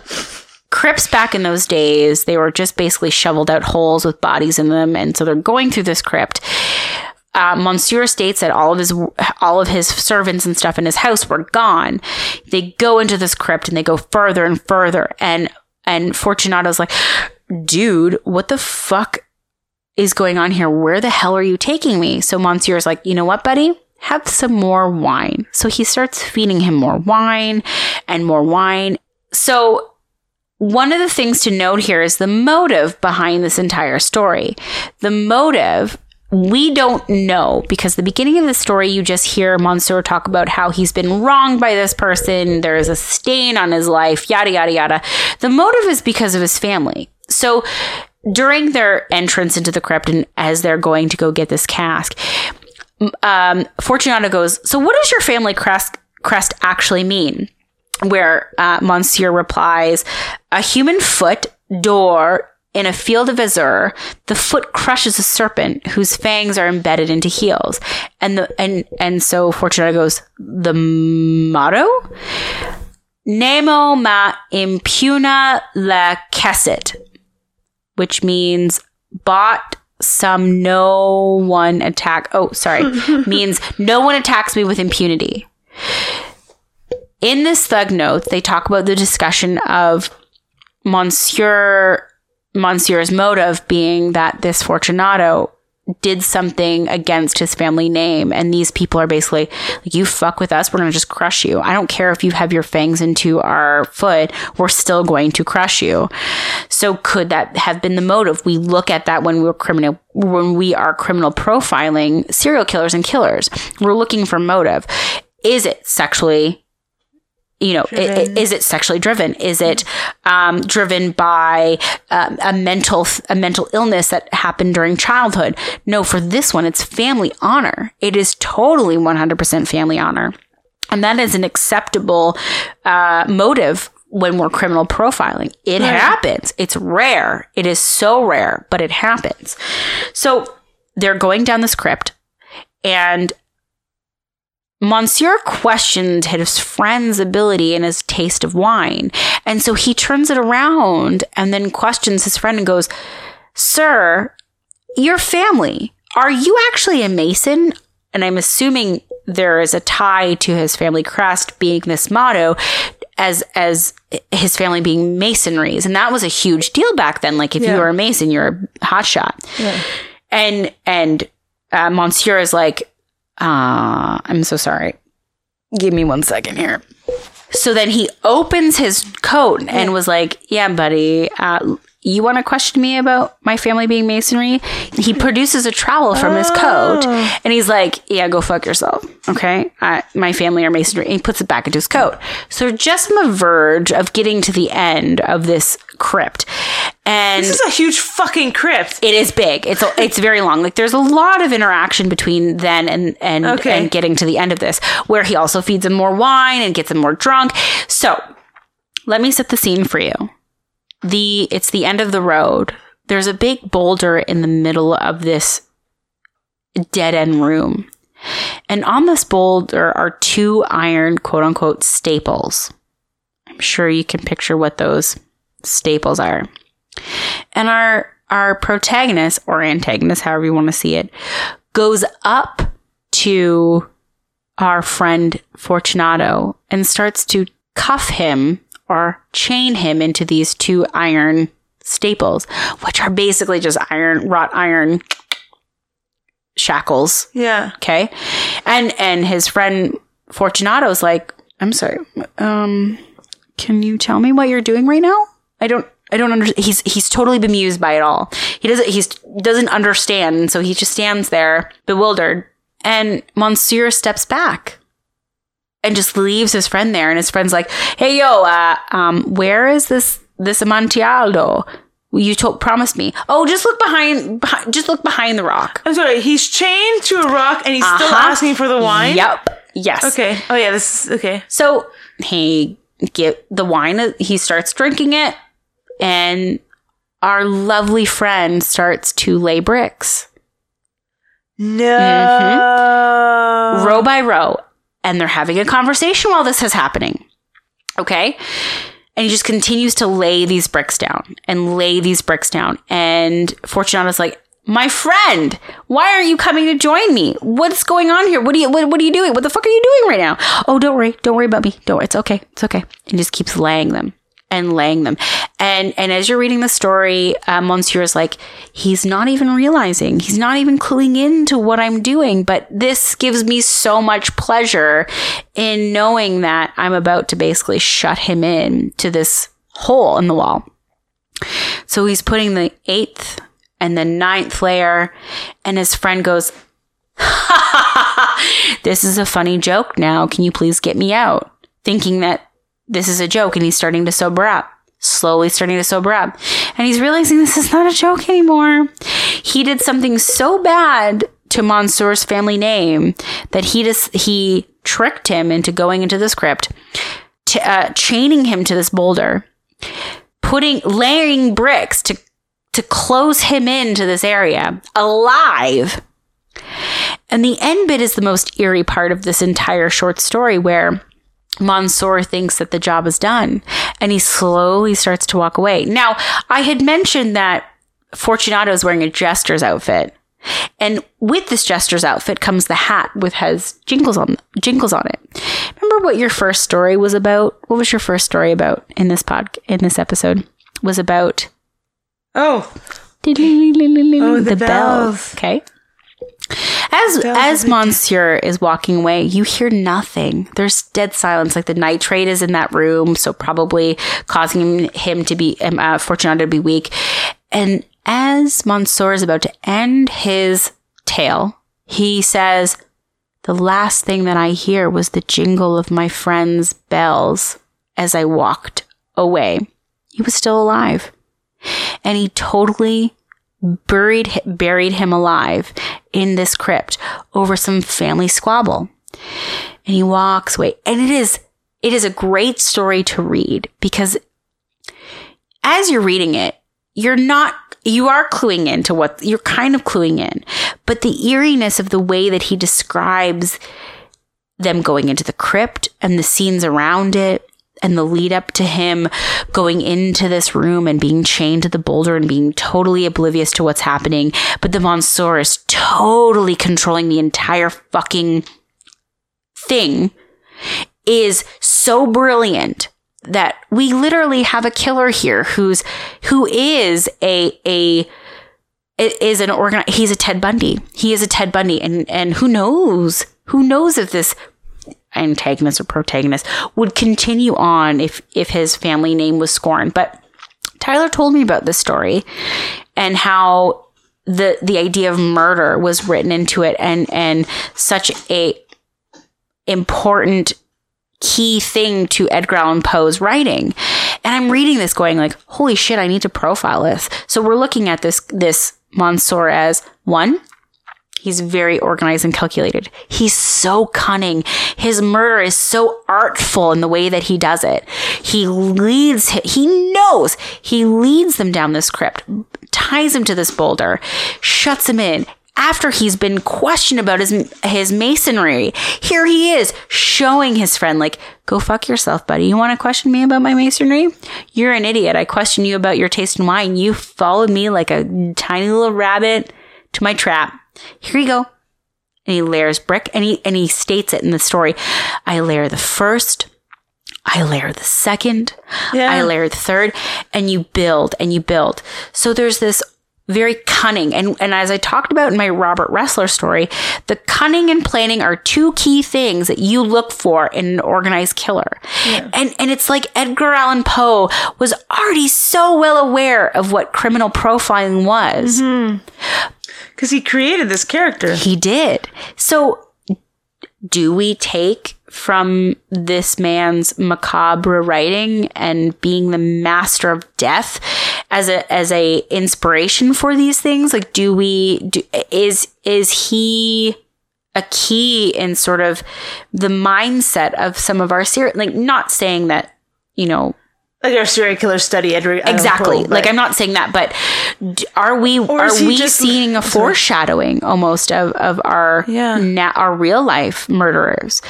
Speaker 2: crypts back in those days, they were just basically shoveled out holes with bodies in them, and so they're going through this crypt. Uh, Monsieur states that all of his all of his servants and stuff in his house were gone. They go into this crypt and they go further and further, and and Fortunato's like, dude, what the fuck is going on here? Where the hell are you taking me? So Monsieur's like, you know what, buddy? Have some more wine. So he starts feeding him more wine and more wine. So one of the things to note here is the motive behind this entire story. The motive we don't know because the beginning of the story you just hear Monsieur talk about how he's been wronged by this person, there is a stain on his life, yada yada yada. The motive is because of his family. So during their entrance into the crypt and as they're going to go get this cask, um, Fortunato goes, So what does your family crest crest actually mean? where uh, Monsieur replies, "A human foot door." In a field of azure, the foot crushes a serpent whose fangs are embedded into heels, and the and and so Fortunato goes the motto, Nemo ma impuna la cassette, which means bought some no one attack. Oh, sorry. <laughs> means no one attacks me with impunity. In this thug note, they talk about the discussion of Monsieur Monsieur's motive being that this Fortunato did something against his family name and these people are basically like you fuck with us we're going to just crush you. I don't care if you have your fangs into our foot we're still going to crush you. So could that have been the motive? We look at that when we're criminal when we are criminal profiling serial killers and killers. We're looking for motive. Is it sexually you know, i- i- is it sexually driven? Is it um, driven by um, a mental a mental illness that happened during childhood? No, for this one, it's family honor. It is totally one hundred percent family honor, and that is an acceptable uh, motive when we're criminal profiling. It happens. It's rare. It is so rare, but it happens. So they're going down the script, and Monsieur questioned his friend's ability and his taste of wine. And so he turns it around and then questions his friend and goes, Sir, your family, are you actually a Mason? And I'm assuming there is a tie to his family crest being this motto as as his family being masonries. And that was a huge deal back then. Like if you were a Mason, you're a hot hotshot. And and uh, Monsieur is like, uh, I'm so sorry. Give me one second here. So then he opens his coat and was like, Yeah, buddy, uh, you want to question me about my family being masonry? He produces a trowel from his coat and he's like, Yeah, go fuck yourself. Okay. Uh, my family are masonry. And he puts it back into his coat. So just on the verge of getting to the end of this crypt. And
Speaker 3: This is a huge fucking crypt.
Speaker 2: it is big. It's a, it's very long. Like there's a lot of interaction between then and and
Speaker 3: Okay.
Speaker 2: and getting to the end of this, where he also feeds him more wine and gets him more drunk. So let me set the scene for you. The it's the end of the road. There's a big boulder in the middle of this dead end room. And on this boulder are two iron quote unquote staples. I'm sure you can picture what those staples are. And our our protagonist or antagonist, however you want to see it, goes up to our friend Fortunato and starts to cuff him or chain him into these two iron staples, which are basically just iron wrought iron shackles.
Speaker 3: Yeah.
Speaker 2: okay? And and his friend fortunato's like i'm sorry um can you tell me what you're doing right now? I don't i don't understand he's he's totally bemused by it all he doesn't he's doesn't understand and so he just stands there bewildered and monsieur steps back and just leaves his friend there and his friend's like hey yo uh um where is this this amontillado you told promised me oh just look behind, behind just look behind the rock
Speaker 3: I'm sorry. He's chained to a rock and he's still
Speaker 2: Uh-huh.
Speaker 3: asking for the wine.
Speaker 2: Yep. Yes.
Speaker 3: Okay. Oh yeah. This is okay.
Speaker 2: So he get the wine. He starts drinking it, and our lovely friend starts to lay bricks
Speaker 3: No.
Speaker 2: Mm-hmm. row by row, and they're having a conversation while this is happening. Okay. And he just continues to lay these bricks down and lay these bricks down. And Fortunato's like, my friend, why aren't you coming to join me? What's going on here? What are you what, what are you doing? What the fuck are you doing right now? Oh, don't worry. Don't worry about me. Don't worry. It's okay. It's okay. And just keeps laying them and laying them. And and as you're reading the story, uh, Monsieur is like, he's not even realizing, he's not even cluing into what I'm doing. But this gives me so much pleasure in knowing that I'm about to basically shut him in to this hole in the wall. So he's putting the eighth and the ninth layer, and his friend goes, <laughs> This is a funny joke now. Can you please get me out? Thinking that this is a joke, and he's starting to sober up. Slowly starting to sober up. And he's realizing this is not a joke anymore. He did something so bad to Monsour's family name that he just he tricked him into going into this crypt uh, chaining him to this boulder, putting laying bricks to to close him into this area alive. And the end bit is the most eerie part of this entire short story where Mansoor thinks that the job is done and he slowly starts to walk away. Now, I had mentioned that Fortunato is wearing a jester's outfit. And with this jester's outfit comes the hat with has jingles on jingles on it. Remember what your first story was about? What was your first story about in this pod in this episode? Was about
Speaker 3: Oh,
Speaker 2: oh,
Speaker 3: the bells.
Speaker 2: Okay. As as Monsieur is walking away, you hear nothing. There's dead silence. Like the nitrate is in that room, so probably causing him to be um, uh, Fortunato to be weak. And as Monsieur is about to end his tale, he says, "The last thing that I hear was the jingle of my friend's bells as I walked away. He was still alive." and he totally buried buried him alive in this crypt over some family squabble. And he walks away. And it is it is a great story to read because as you're reading it, you're not you are cluing into what you're kind of cluing in. But the eeriness of the way that he describes them going into the crypt and the scenes around it and the lead up to him going into this room and being chained to the boulder and being totally oblivious to what's happening. But the Monsieur is totally controlling the entire fucking thing is so brilliant that we literally have a killer here who's who is a a is an organ he's a Ted Bundy. He is a Ted Bundy and and who knows who knows if this antagonist or protagonist would continue on if if his family name was scorned. But Tyler told me about this story and how the the idea of murder was written into it and and such a important key thing to Edgar Allan Poe's writing. And I'm reading this going like, holy shit, I need to profile this. So we're looking at this this Monsieur as one, He's very organized and calculated. He's so cunning. His murder is so artful in the way that he does it. He leads, he knows, he leads them down this crypt, ties him to this boulder, shuts him in. After he's been questioned about his his masonry, here he is showing his friend, like, "Go fuck yourself, buddy. You want to question me about my masonry? You're an idiot. I question you about your taste in wine. You followed me like a tiny little rabbit to my trap. Here you go. And he layers brick and he and he states it in the story. I layer the first, I layer the second,
Speaker 3: Yeah.
Speaker 2: I layer the third, and you build and you build. So there's this very cunning and and as I talked about in my Robert Ressler story, the cunning and planning are two key things that you look for in an organized killer. And and it's like Edgar Allan Poe was already so well aware of what criminal profiling was. Mm-hmm.
Speaker 3: because he created this character.
Speaker 2: He did. So, do we take from this man's macabre writing and being the master of death as a as a inspiration for these things? Like, do we do, is is he a key in sort of the mindset of some of our serial? Like, not saying that you know
Speaker 3: Like our serial killer study, Edward.
Speaker 2: Exactly
Speaker 3: Poe,
Speaker 2: like i'm not saying that but are we are we
Speaker 3: just-
Speaker 2: seeing a foreshadowing almost of of our
Speaker 3: Yeah.
Speaker 2: na- our real life murderers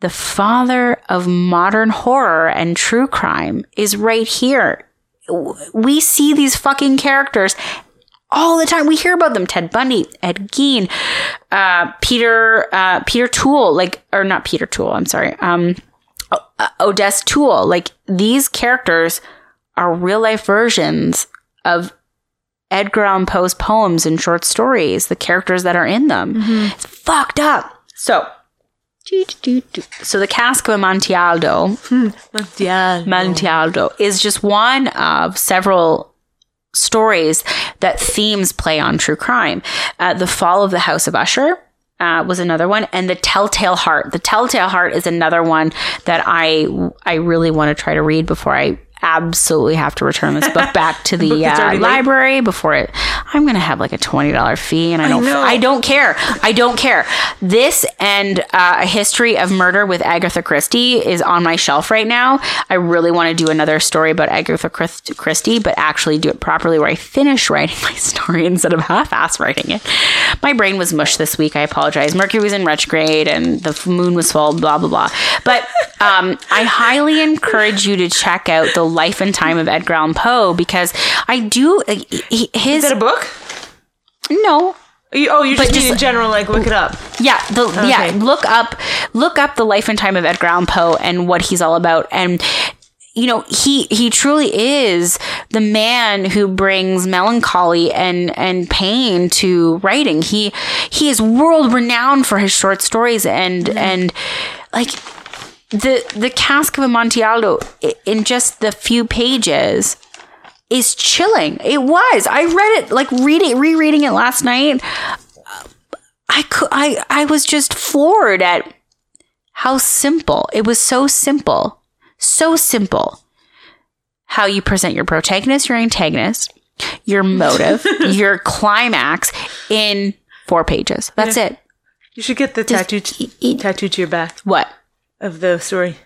Speaker 2: the father of modern horror and true crime is right here we see these fucking characters all the time. We hear about them. Ted Bundy, Ed Gein, uh, Peter, uh, Peter Toole, like, or not Peter Toole. I'm sorry. Um, O- Odessa Toole. Like these characters are real life versions of Edgar Allan Poe's poems and short stories. The characters that are in them. It's fucked up. So. So the cask of Amontillado
Speaker 3: yeah,
Speaker 2: Amontillado is just one of several stories that themes play on true crime. Uh, the Fall of the House of Usher uh, was another one, and the Telltale Heart. The Telltale Heart is another one that I I really want to try to read before I absolutely have to return this book back to <laughs> the uh, library before it. I'm gonna have like a twenty dollar fee, and I don't. I don't care. I don't care. This and uh, a history of murder with Agatha Christie is on my shelf right now. I really want to do another story about Agatha Christ- Christie, but actually do it properly, where I finish writing <laughs> my story instead of half-ass writing it. My brain was mush this week. I apologize. Mercury was in retrograde, and the moon was full. Blah blah blah. But um, I highly encourage you to check out the life and time of Edgar Allan Poe because I do. uh, he- His
Speaker 3: Is that a book?
Speaker 2: no,
Speaker 3: You- Oh, you just,
Speaker 2: just-
Speaker 3: in general, like look it up.
Speaker 2: yeah, the yeah, look up look up the life and time of Edgar Allan Poe and what he's all about and you know, he he truly is the man who brings melancholy and and pain to writing. He he is world renowned for his short stories and and like the the cask of Amontillado in just the few pages is chilling. It was. I read it like reading rereading it last night. I could I I was just floored at how simple. It was so simple. So simple. How you present your protagonist, your antagonist, your motive, <laughs> your climax in four pages. That's it.
Speaker 3: You should get the tattoo
Speaker 2: e-
Speaker 3: tattoo to your back
Speaker 2: What?
Speaker 3: Of the story.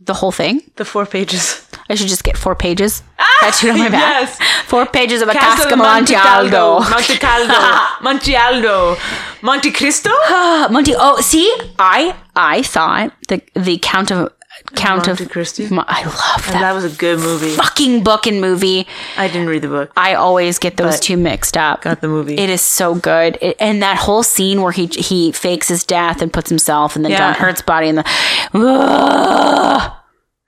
Speaker 2: The whole thing?
Speaker 3: The four pages.
Speaker 2: I should just get four pages tattooed on my back.
Speaker 3: yes.
Speaker 2: Four pages of a
Speaker 3: Castle
Speaker 2: Casca
Speaker 3: Monte
Speaker 2: Amontillado.
Speaker 3: Monte Caldo. <laughs> Monte Aldo. Monte Cristo? <gasps>
Speaker 2: Ah, Oh, see, I I thought the the Count of Count
Speaker 3: Monte
Speaker 2: of
Speaker 3: Christie.
Speaker 2: Mo- I love that
Speaker 3: That was a good movie.
Speaker 2: fucking book and movie.
Speaker 3: I didn't read the book.
Speaker 2: I always get those two mixed up.
Speaker 3: Got the movie.
Speaker 2: It is so good, it, and that whole scene where he he fakes his death and puts himself and then
Speaker 3: Yeah.
Speaker 2: John Hurt's body and the Ugh.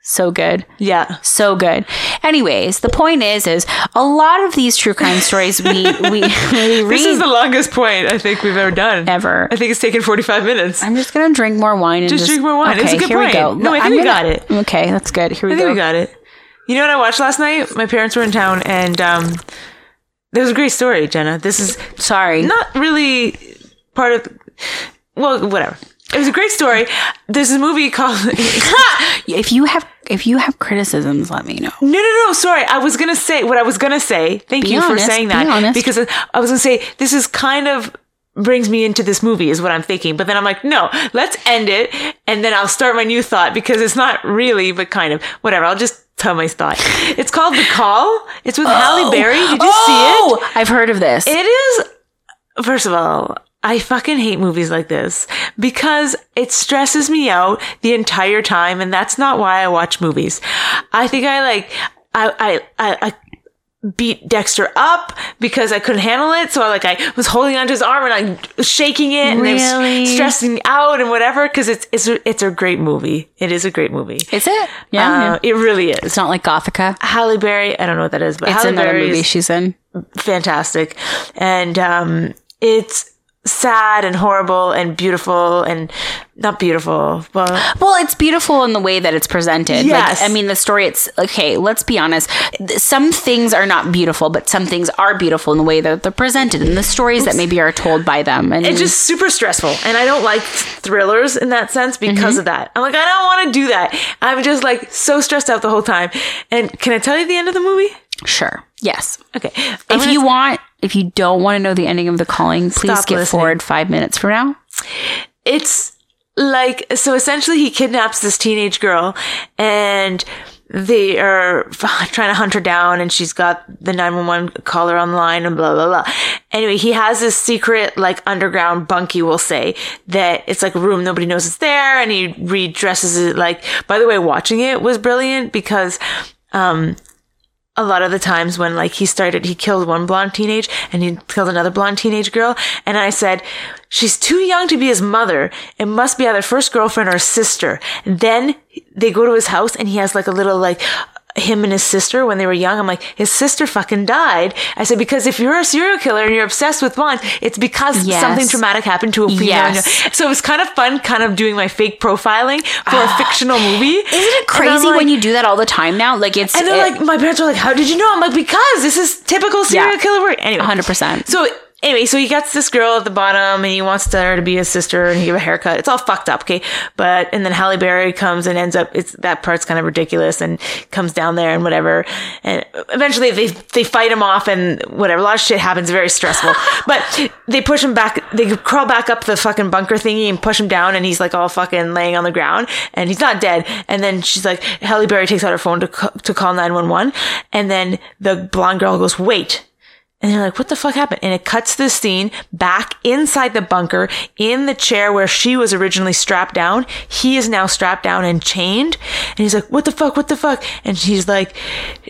Speaker 2: So good.
Speaker 3: yeah.
Speaker 2: So good. Anyways, the point is, is a lot of these true crime stories we we, <laughs> we read
Speaker 3: This is the longest point I think we've ever done.
Speaker 2: ever.
Speaker 3: I think it's taken 45 minutes.
Speaker 2: I'm just gonna drink more wine and
Speaker 3: Just
Speaker 2: just,
Speaker 3: drink more wine. It's a good
Speaker 2: here
Speaker 3: point.
Speaker 2: we go.
Speaker 3: No, I think
Speaker 2: I'm
Speaker 3: we
Speaker 2: gonna-
Speaker 3: got it.
Speaker 2: Okay, that's good. Here we
Speaker 3: I think
Speaker 2: go.
Speaker 3: we got it. You know what I watched last night? My parents were in town and um there was a great story, Jenna. This is
Speaker 2: Sorry.
Speaker 3: not really part of well, whatever. It was a great story. There's a movie called <laughs>
Speaker 2: if you have if you have criticisms, let me know.
Speaker 3: No, no, no. Sorry, I was gonna say what I was gonna say. Thank
Speaker 2: Be
Speaker 3: you
Speaker 2: honest,
Speaker 3: for saying
Speaker 2: be
Speaker 3: that
Speaker 2: honest.
Speaker 3: because I was gonna say this is kind of brings me into this movie is what I'm thinking. But then I'm like, no, let's end it and then I'll start my new thought because it's not really, but kind of whatever. I'll just tell my thought. It's called The Call. It's with Halle oh. Berry. Did you see it?
Speaker 2: Oh, I've heard of this.
Speaker 3: It is. First of all. I fucking hate movies like this because it stresses me out the entire time, and that's not why I watch movies. I think I like I I I, I beat Dexter up because I couldn't handle it. So I like I was holding onto his arm and I was shaking it and
Speaker 2: Really?
Speaker 3: was stressing me out and whatever because it's it's it's a great movie. It is a great movie.
Speaker 2: Is it? Yeah.
Speaker 3: Uh,
Speaker 2: yeah.
Speaker 3: it really is.
Speaker 2: It's not like Gothika.
Speaker 3: Halle Berry, I don't know what that is, but
Speaker 2: It's
Speaker 3: Halle
Speaker 2: another
Speaker 3: Berry
Speaker 2: movie she's in.
Speaker 3: fantastic, and um, it's sad and horrible and beautiful and not beautiful. Well,
Speaker 2: Well, it's beautiful in the way that it's presented.
Speaker 3: Yes.
Speaker 2: Like, I mean, the story, it's okay, let's be honest. Some things are not beautiful, but some things are beautiful in the way that they're presented and the stories that maybe are told by them. And
Speaker 3: it's just super stressful, and I don't like thrillers in that sense because
Speaker 2: Mm-hmm.
Speaker 3: of that. I'm like, I don't want to do that. I'm just like so stressed out the whole time. And can I tell you the end of the movie?
Speaker 2: sure. Yes.
Speaker 3: Okay,
Speaker 2: If you want, if you don't want to know the ending of the calling, please skip
Speaker 3: listening.
Speaker 2: forward five minutes from now.
Speaker 3: it's like so essentially he kidnaps this teenage girl and they are <laughs> trying to hunt her down and she's got the 911 caller on the line and blah blah blah anyway he has this secret like underground bunkie we'll say that it's like a room nobody knows it's there and he redresses it like by the way watching it was brilliant because um a lot of the times when like he started, he killed one blonde teenage and he killed another blonde teenage girl. And I said, she's too young to be his mother. It must be either first girlfriend or sister. And then they go to his house and he has like a little like, him and his sister when they were young. I'm like, his sister fucking died. I said, because if you're a serial killer and you're obsessed with blondes, it's because
Speaker 2: Yes.
Speaker 3: something traumatic happened to a female.
Speaker 2: Yes.
Speaker 3: So it was kind of fun, kind of doing my fake profiling for a ah. fictional movie.
Speaker 2: Isn't it crazy when you do that all the time now? Like it's
Speaker 3: And they're
Speaker 2: it-
Speaker 3: like, my parents were like, how did you know? I'm like, because this is typical serial
Speaker 2: Yeah.
Speaker 3: killer work. Anyway.
Speaker 2: 100%.
Speaker 3: So anyway, so he gets this girl at the bottom and he wants her to be his sister and he give a haircut. It's all fucked up, okay? But, and then Halle Berry comes and ends up, it's, that part's kind of ridiculous and comes down there and whatever. And eventually they, they fight him off and whatever. A lot of shit happens, very stressful. <laughs> but they push him back, they crawl back up the fucking bunker thingy and push him down and he's like all fucking laying on the ground and he's not dead. And then she's like, Halle Berry takes out her phone to, to call 911 and then the blonde girl goes, wait. And they're like, what the fuck happened? And it cuts the scene back inside the bunker in the chair where she was originally strapped down. He is now strapped down and chained. And he's like, what the fuck? What the fuck? And she's like,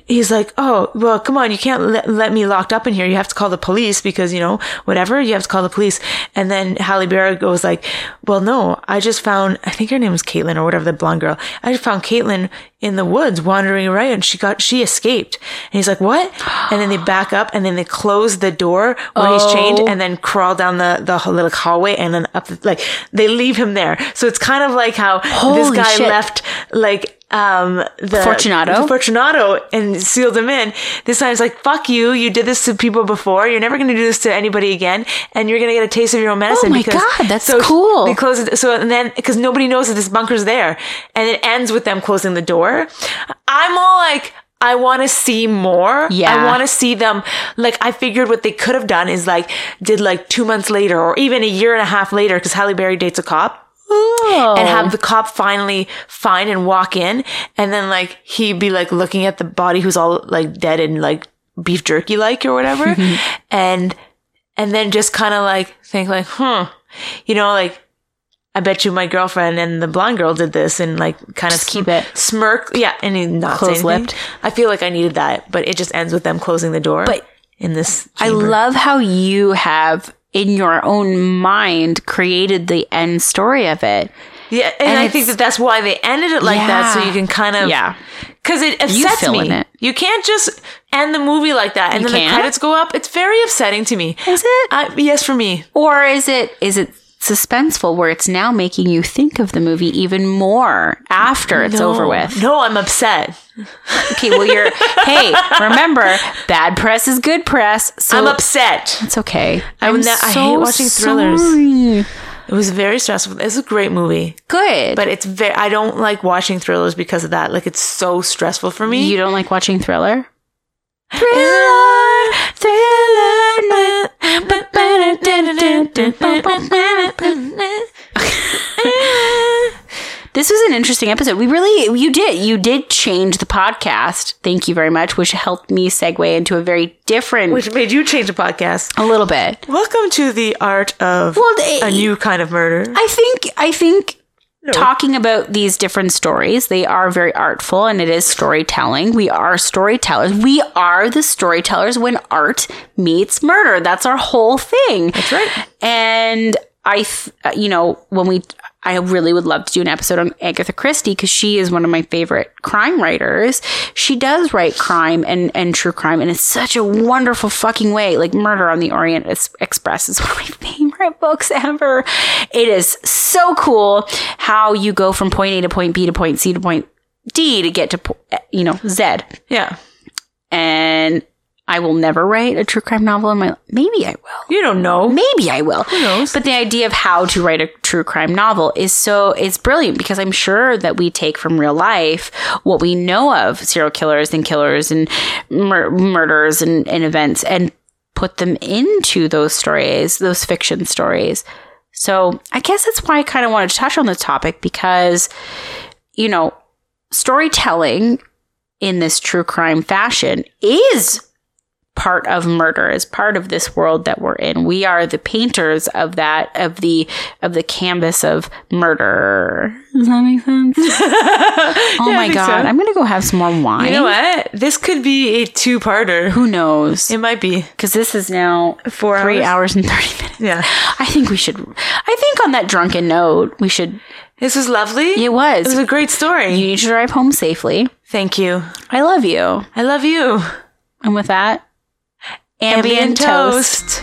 Speaker 3: he's like, oh, well, come on. You can't let, let me locked up in here. You have to call the police because, you know, whatever. You have to call the police. And then Halle Berry goes like, well, no, I just found, I think her name was Caitlin or whatever, the blonde girl. I just found Caitlin in the woods wandering around and she got, she escaped. And he's like, what? And then they back up and then they close the door where he's chained oh. and then crawl down the, the little hallway and then up, the, like, they leave him there. So it's kind of like how this guy
Speaker 2: shit.
Speaker 3: left, like, um, the
Speaker 2: Fortunato?
Speaker 3: the Fortunato and sealed him in. This time it's like, fuck you. You did this to people before. You're never going to do this to anybody again. And you're going to get a taste of your own medicine.
Speaker 2: Oh my
Speaker 3: because,
Speaker 2: God, that's
Speaker 3: so
Speaker 2: cool.
Speaker 3: They close it. So, and then, cause nobody knows that this bunker's there. And it ends with them closing the door. I'm all like, I want to see more.
Speaker 2: Yeah.
Speaker 3: I want to see them. Like, I figured what they could have done is like, did like two months later or even a year and a half later, cause Halle Berry dates a cop Oh. and have the cop finally find and walk in and then like he'd be like looking at the body who's all like dead and like beef jerky like or whatever <laughs> and and then just kind of like think like huh you know like I bet you my girlfriend and the blonde girl did this and like kind of
Speaker 2: keep it.
Speaker 3: smirk yeah and he not say anything.
Speaker 2: Close-lipped.
Speaker 3: I feel like I needed that but it just ends with them closing the door
Speaker 2: But
Speaker 3: in this
Speaker 2: I love how you have in your own mind created the end story of it.
Speaker 3: yeah and,
Speaker 2: and
Speaker 3: I think that that's why they ended it like that so you can kind of
Speaker 2: Yeah.
Speaker 3: Because it upsets
Speaker 2: fill
Speaker 3: me.
Speaker 2: it.
Speaker 3: You can't just end the movie like that and
Speaker 2: You
Speaker 3: then
Speaker 2: can't?
Speaker 3: the credits go up. It's very upsetting to me.
Speaker 2: Is it?
Speaker 3: I, yes, for me.
Speaker 2: Or is it is it suspenseful where it's now making you think of the movie even more after it's
Speaker 3: No.
Speaker 2: over with?
Speaker 3: No, I'm upset.
Speaker 2: Okay, well you're hey, remember, bad press is good press. So
Speaker 3: I'm upset.
Speaker 2: It's okay.
Speaker 3: I would ne- I hate watching thrillers. It was very stressful. It's a great movie,
Speaker 2: Good.
Speaker 3: but it's very. I don't like watching thrillers because of that. Like it's so stressful for me.
Speaker 2: you don't like watching thriller?
Speaker 3: Thriller, thriller. <laughs>
Speaker 2: This was an interesting episode. We really, you did, you did change the podcast. Thank you very much, which helped me segue into a very different,
Speaker 3: Which made you change the podcast.
Speaker 2: a little bit.
Speaker 3: Welcome to the art of
Speaker 2: Well, they-
Speaker 3: a new kind of murder.
Speaker 2: I think, I think talking about these different stories, they are very artful and it is storytelling. We are storytellers. We are the storytellers when art meets murder. That's our whole thing. That's
Speaker 3: right.
Speaker 2: And I, th- you know, when we, I really would love to do an episode on Agatha Christie because she is one of my favorite crime writers. She does write crime and, and true crime and it's such a wonderful fucking way. Like Murder on the Orient Express is <laughs> one of my favorite books ever. It is so cool how you go from point A to point B to point C to point D to get to, eh, you know, Z.
Speaker 3: yeah,
Speaker 2: And I will never write a true crime novel in my, life. maybe I will.
Speaker 3: you don't know.
Speaker 2: Maybe I will.
Speaker 3: Who knows?
Speaker 2: But the idea of how to write a true crime novel is so it's brilliant because I'm sure that we take from real life what we know of serial killers and killers and mur- murders and, and events and put them into those stories, those fiction stories. So I guess that's why I kind of wanted to touch on this topic because, you know, storytelling in this true crime fashion is part of murder is part of this world that we're in we are the painters of that of the of the canvas of murder does that make sense <laughs> oh
Speaker 3: I
Speaker 2: my god
Speaker 3: so.
Speaker 2: i'm gonna go have some more wine
Speaker 3: You know what? This could be a two-parter.
Speaker 2: who knows
Speaker 3: It might be
Speaker 2: because this is now
Speaker 3: four
Speaker 2: three
Speaker 3: hours.
Speaker 2: hours and 30 minutes
Speaker 3: Yeah,
Speaker 2: i think we should i think on that drunken note we should
Speaker 3: this was lovely.
Speaker 2: it was
Speaker 3: It was a great story.
Speaker 2: you need to drive home safely
Speaker 3: Thank you.
Speaker 2: i love you
Speaker 3: I love you.
Speaker 2: and with that ambient, toast.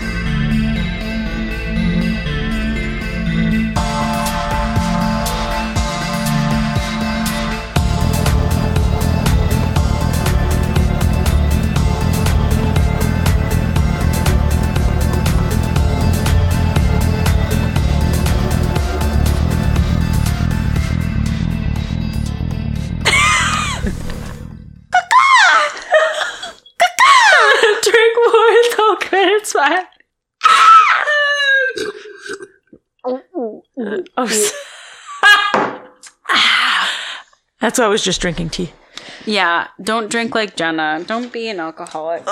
Speaker 2: Oh, <laughs>
Speaker 3: That's why I was just drinking tea.
Speaker 2: yeah. Don't drink like Jenna. Don't be an alcoholic.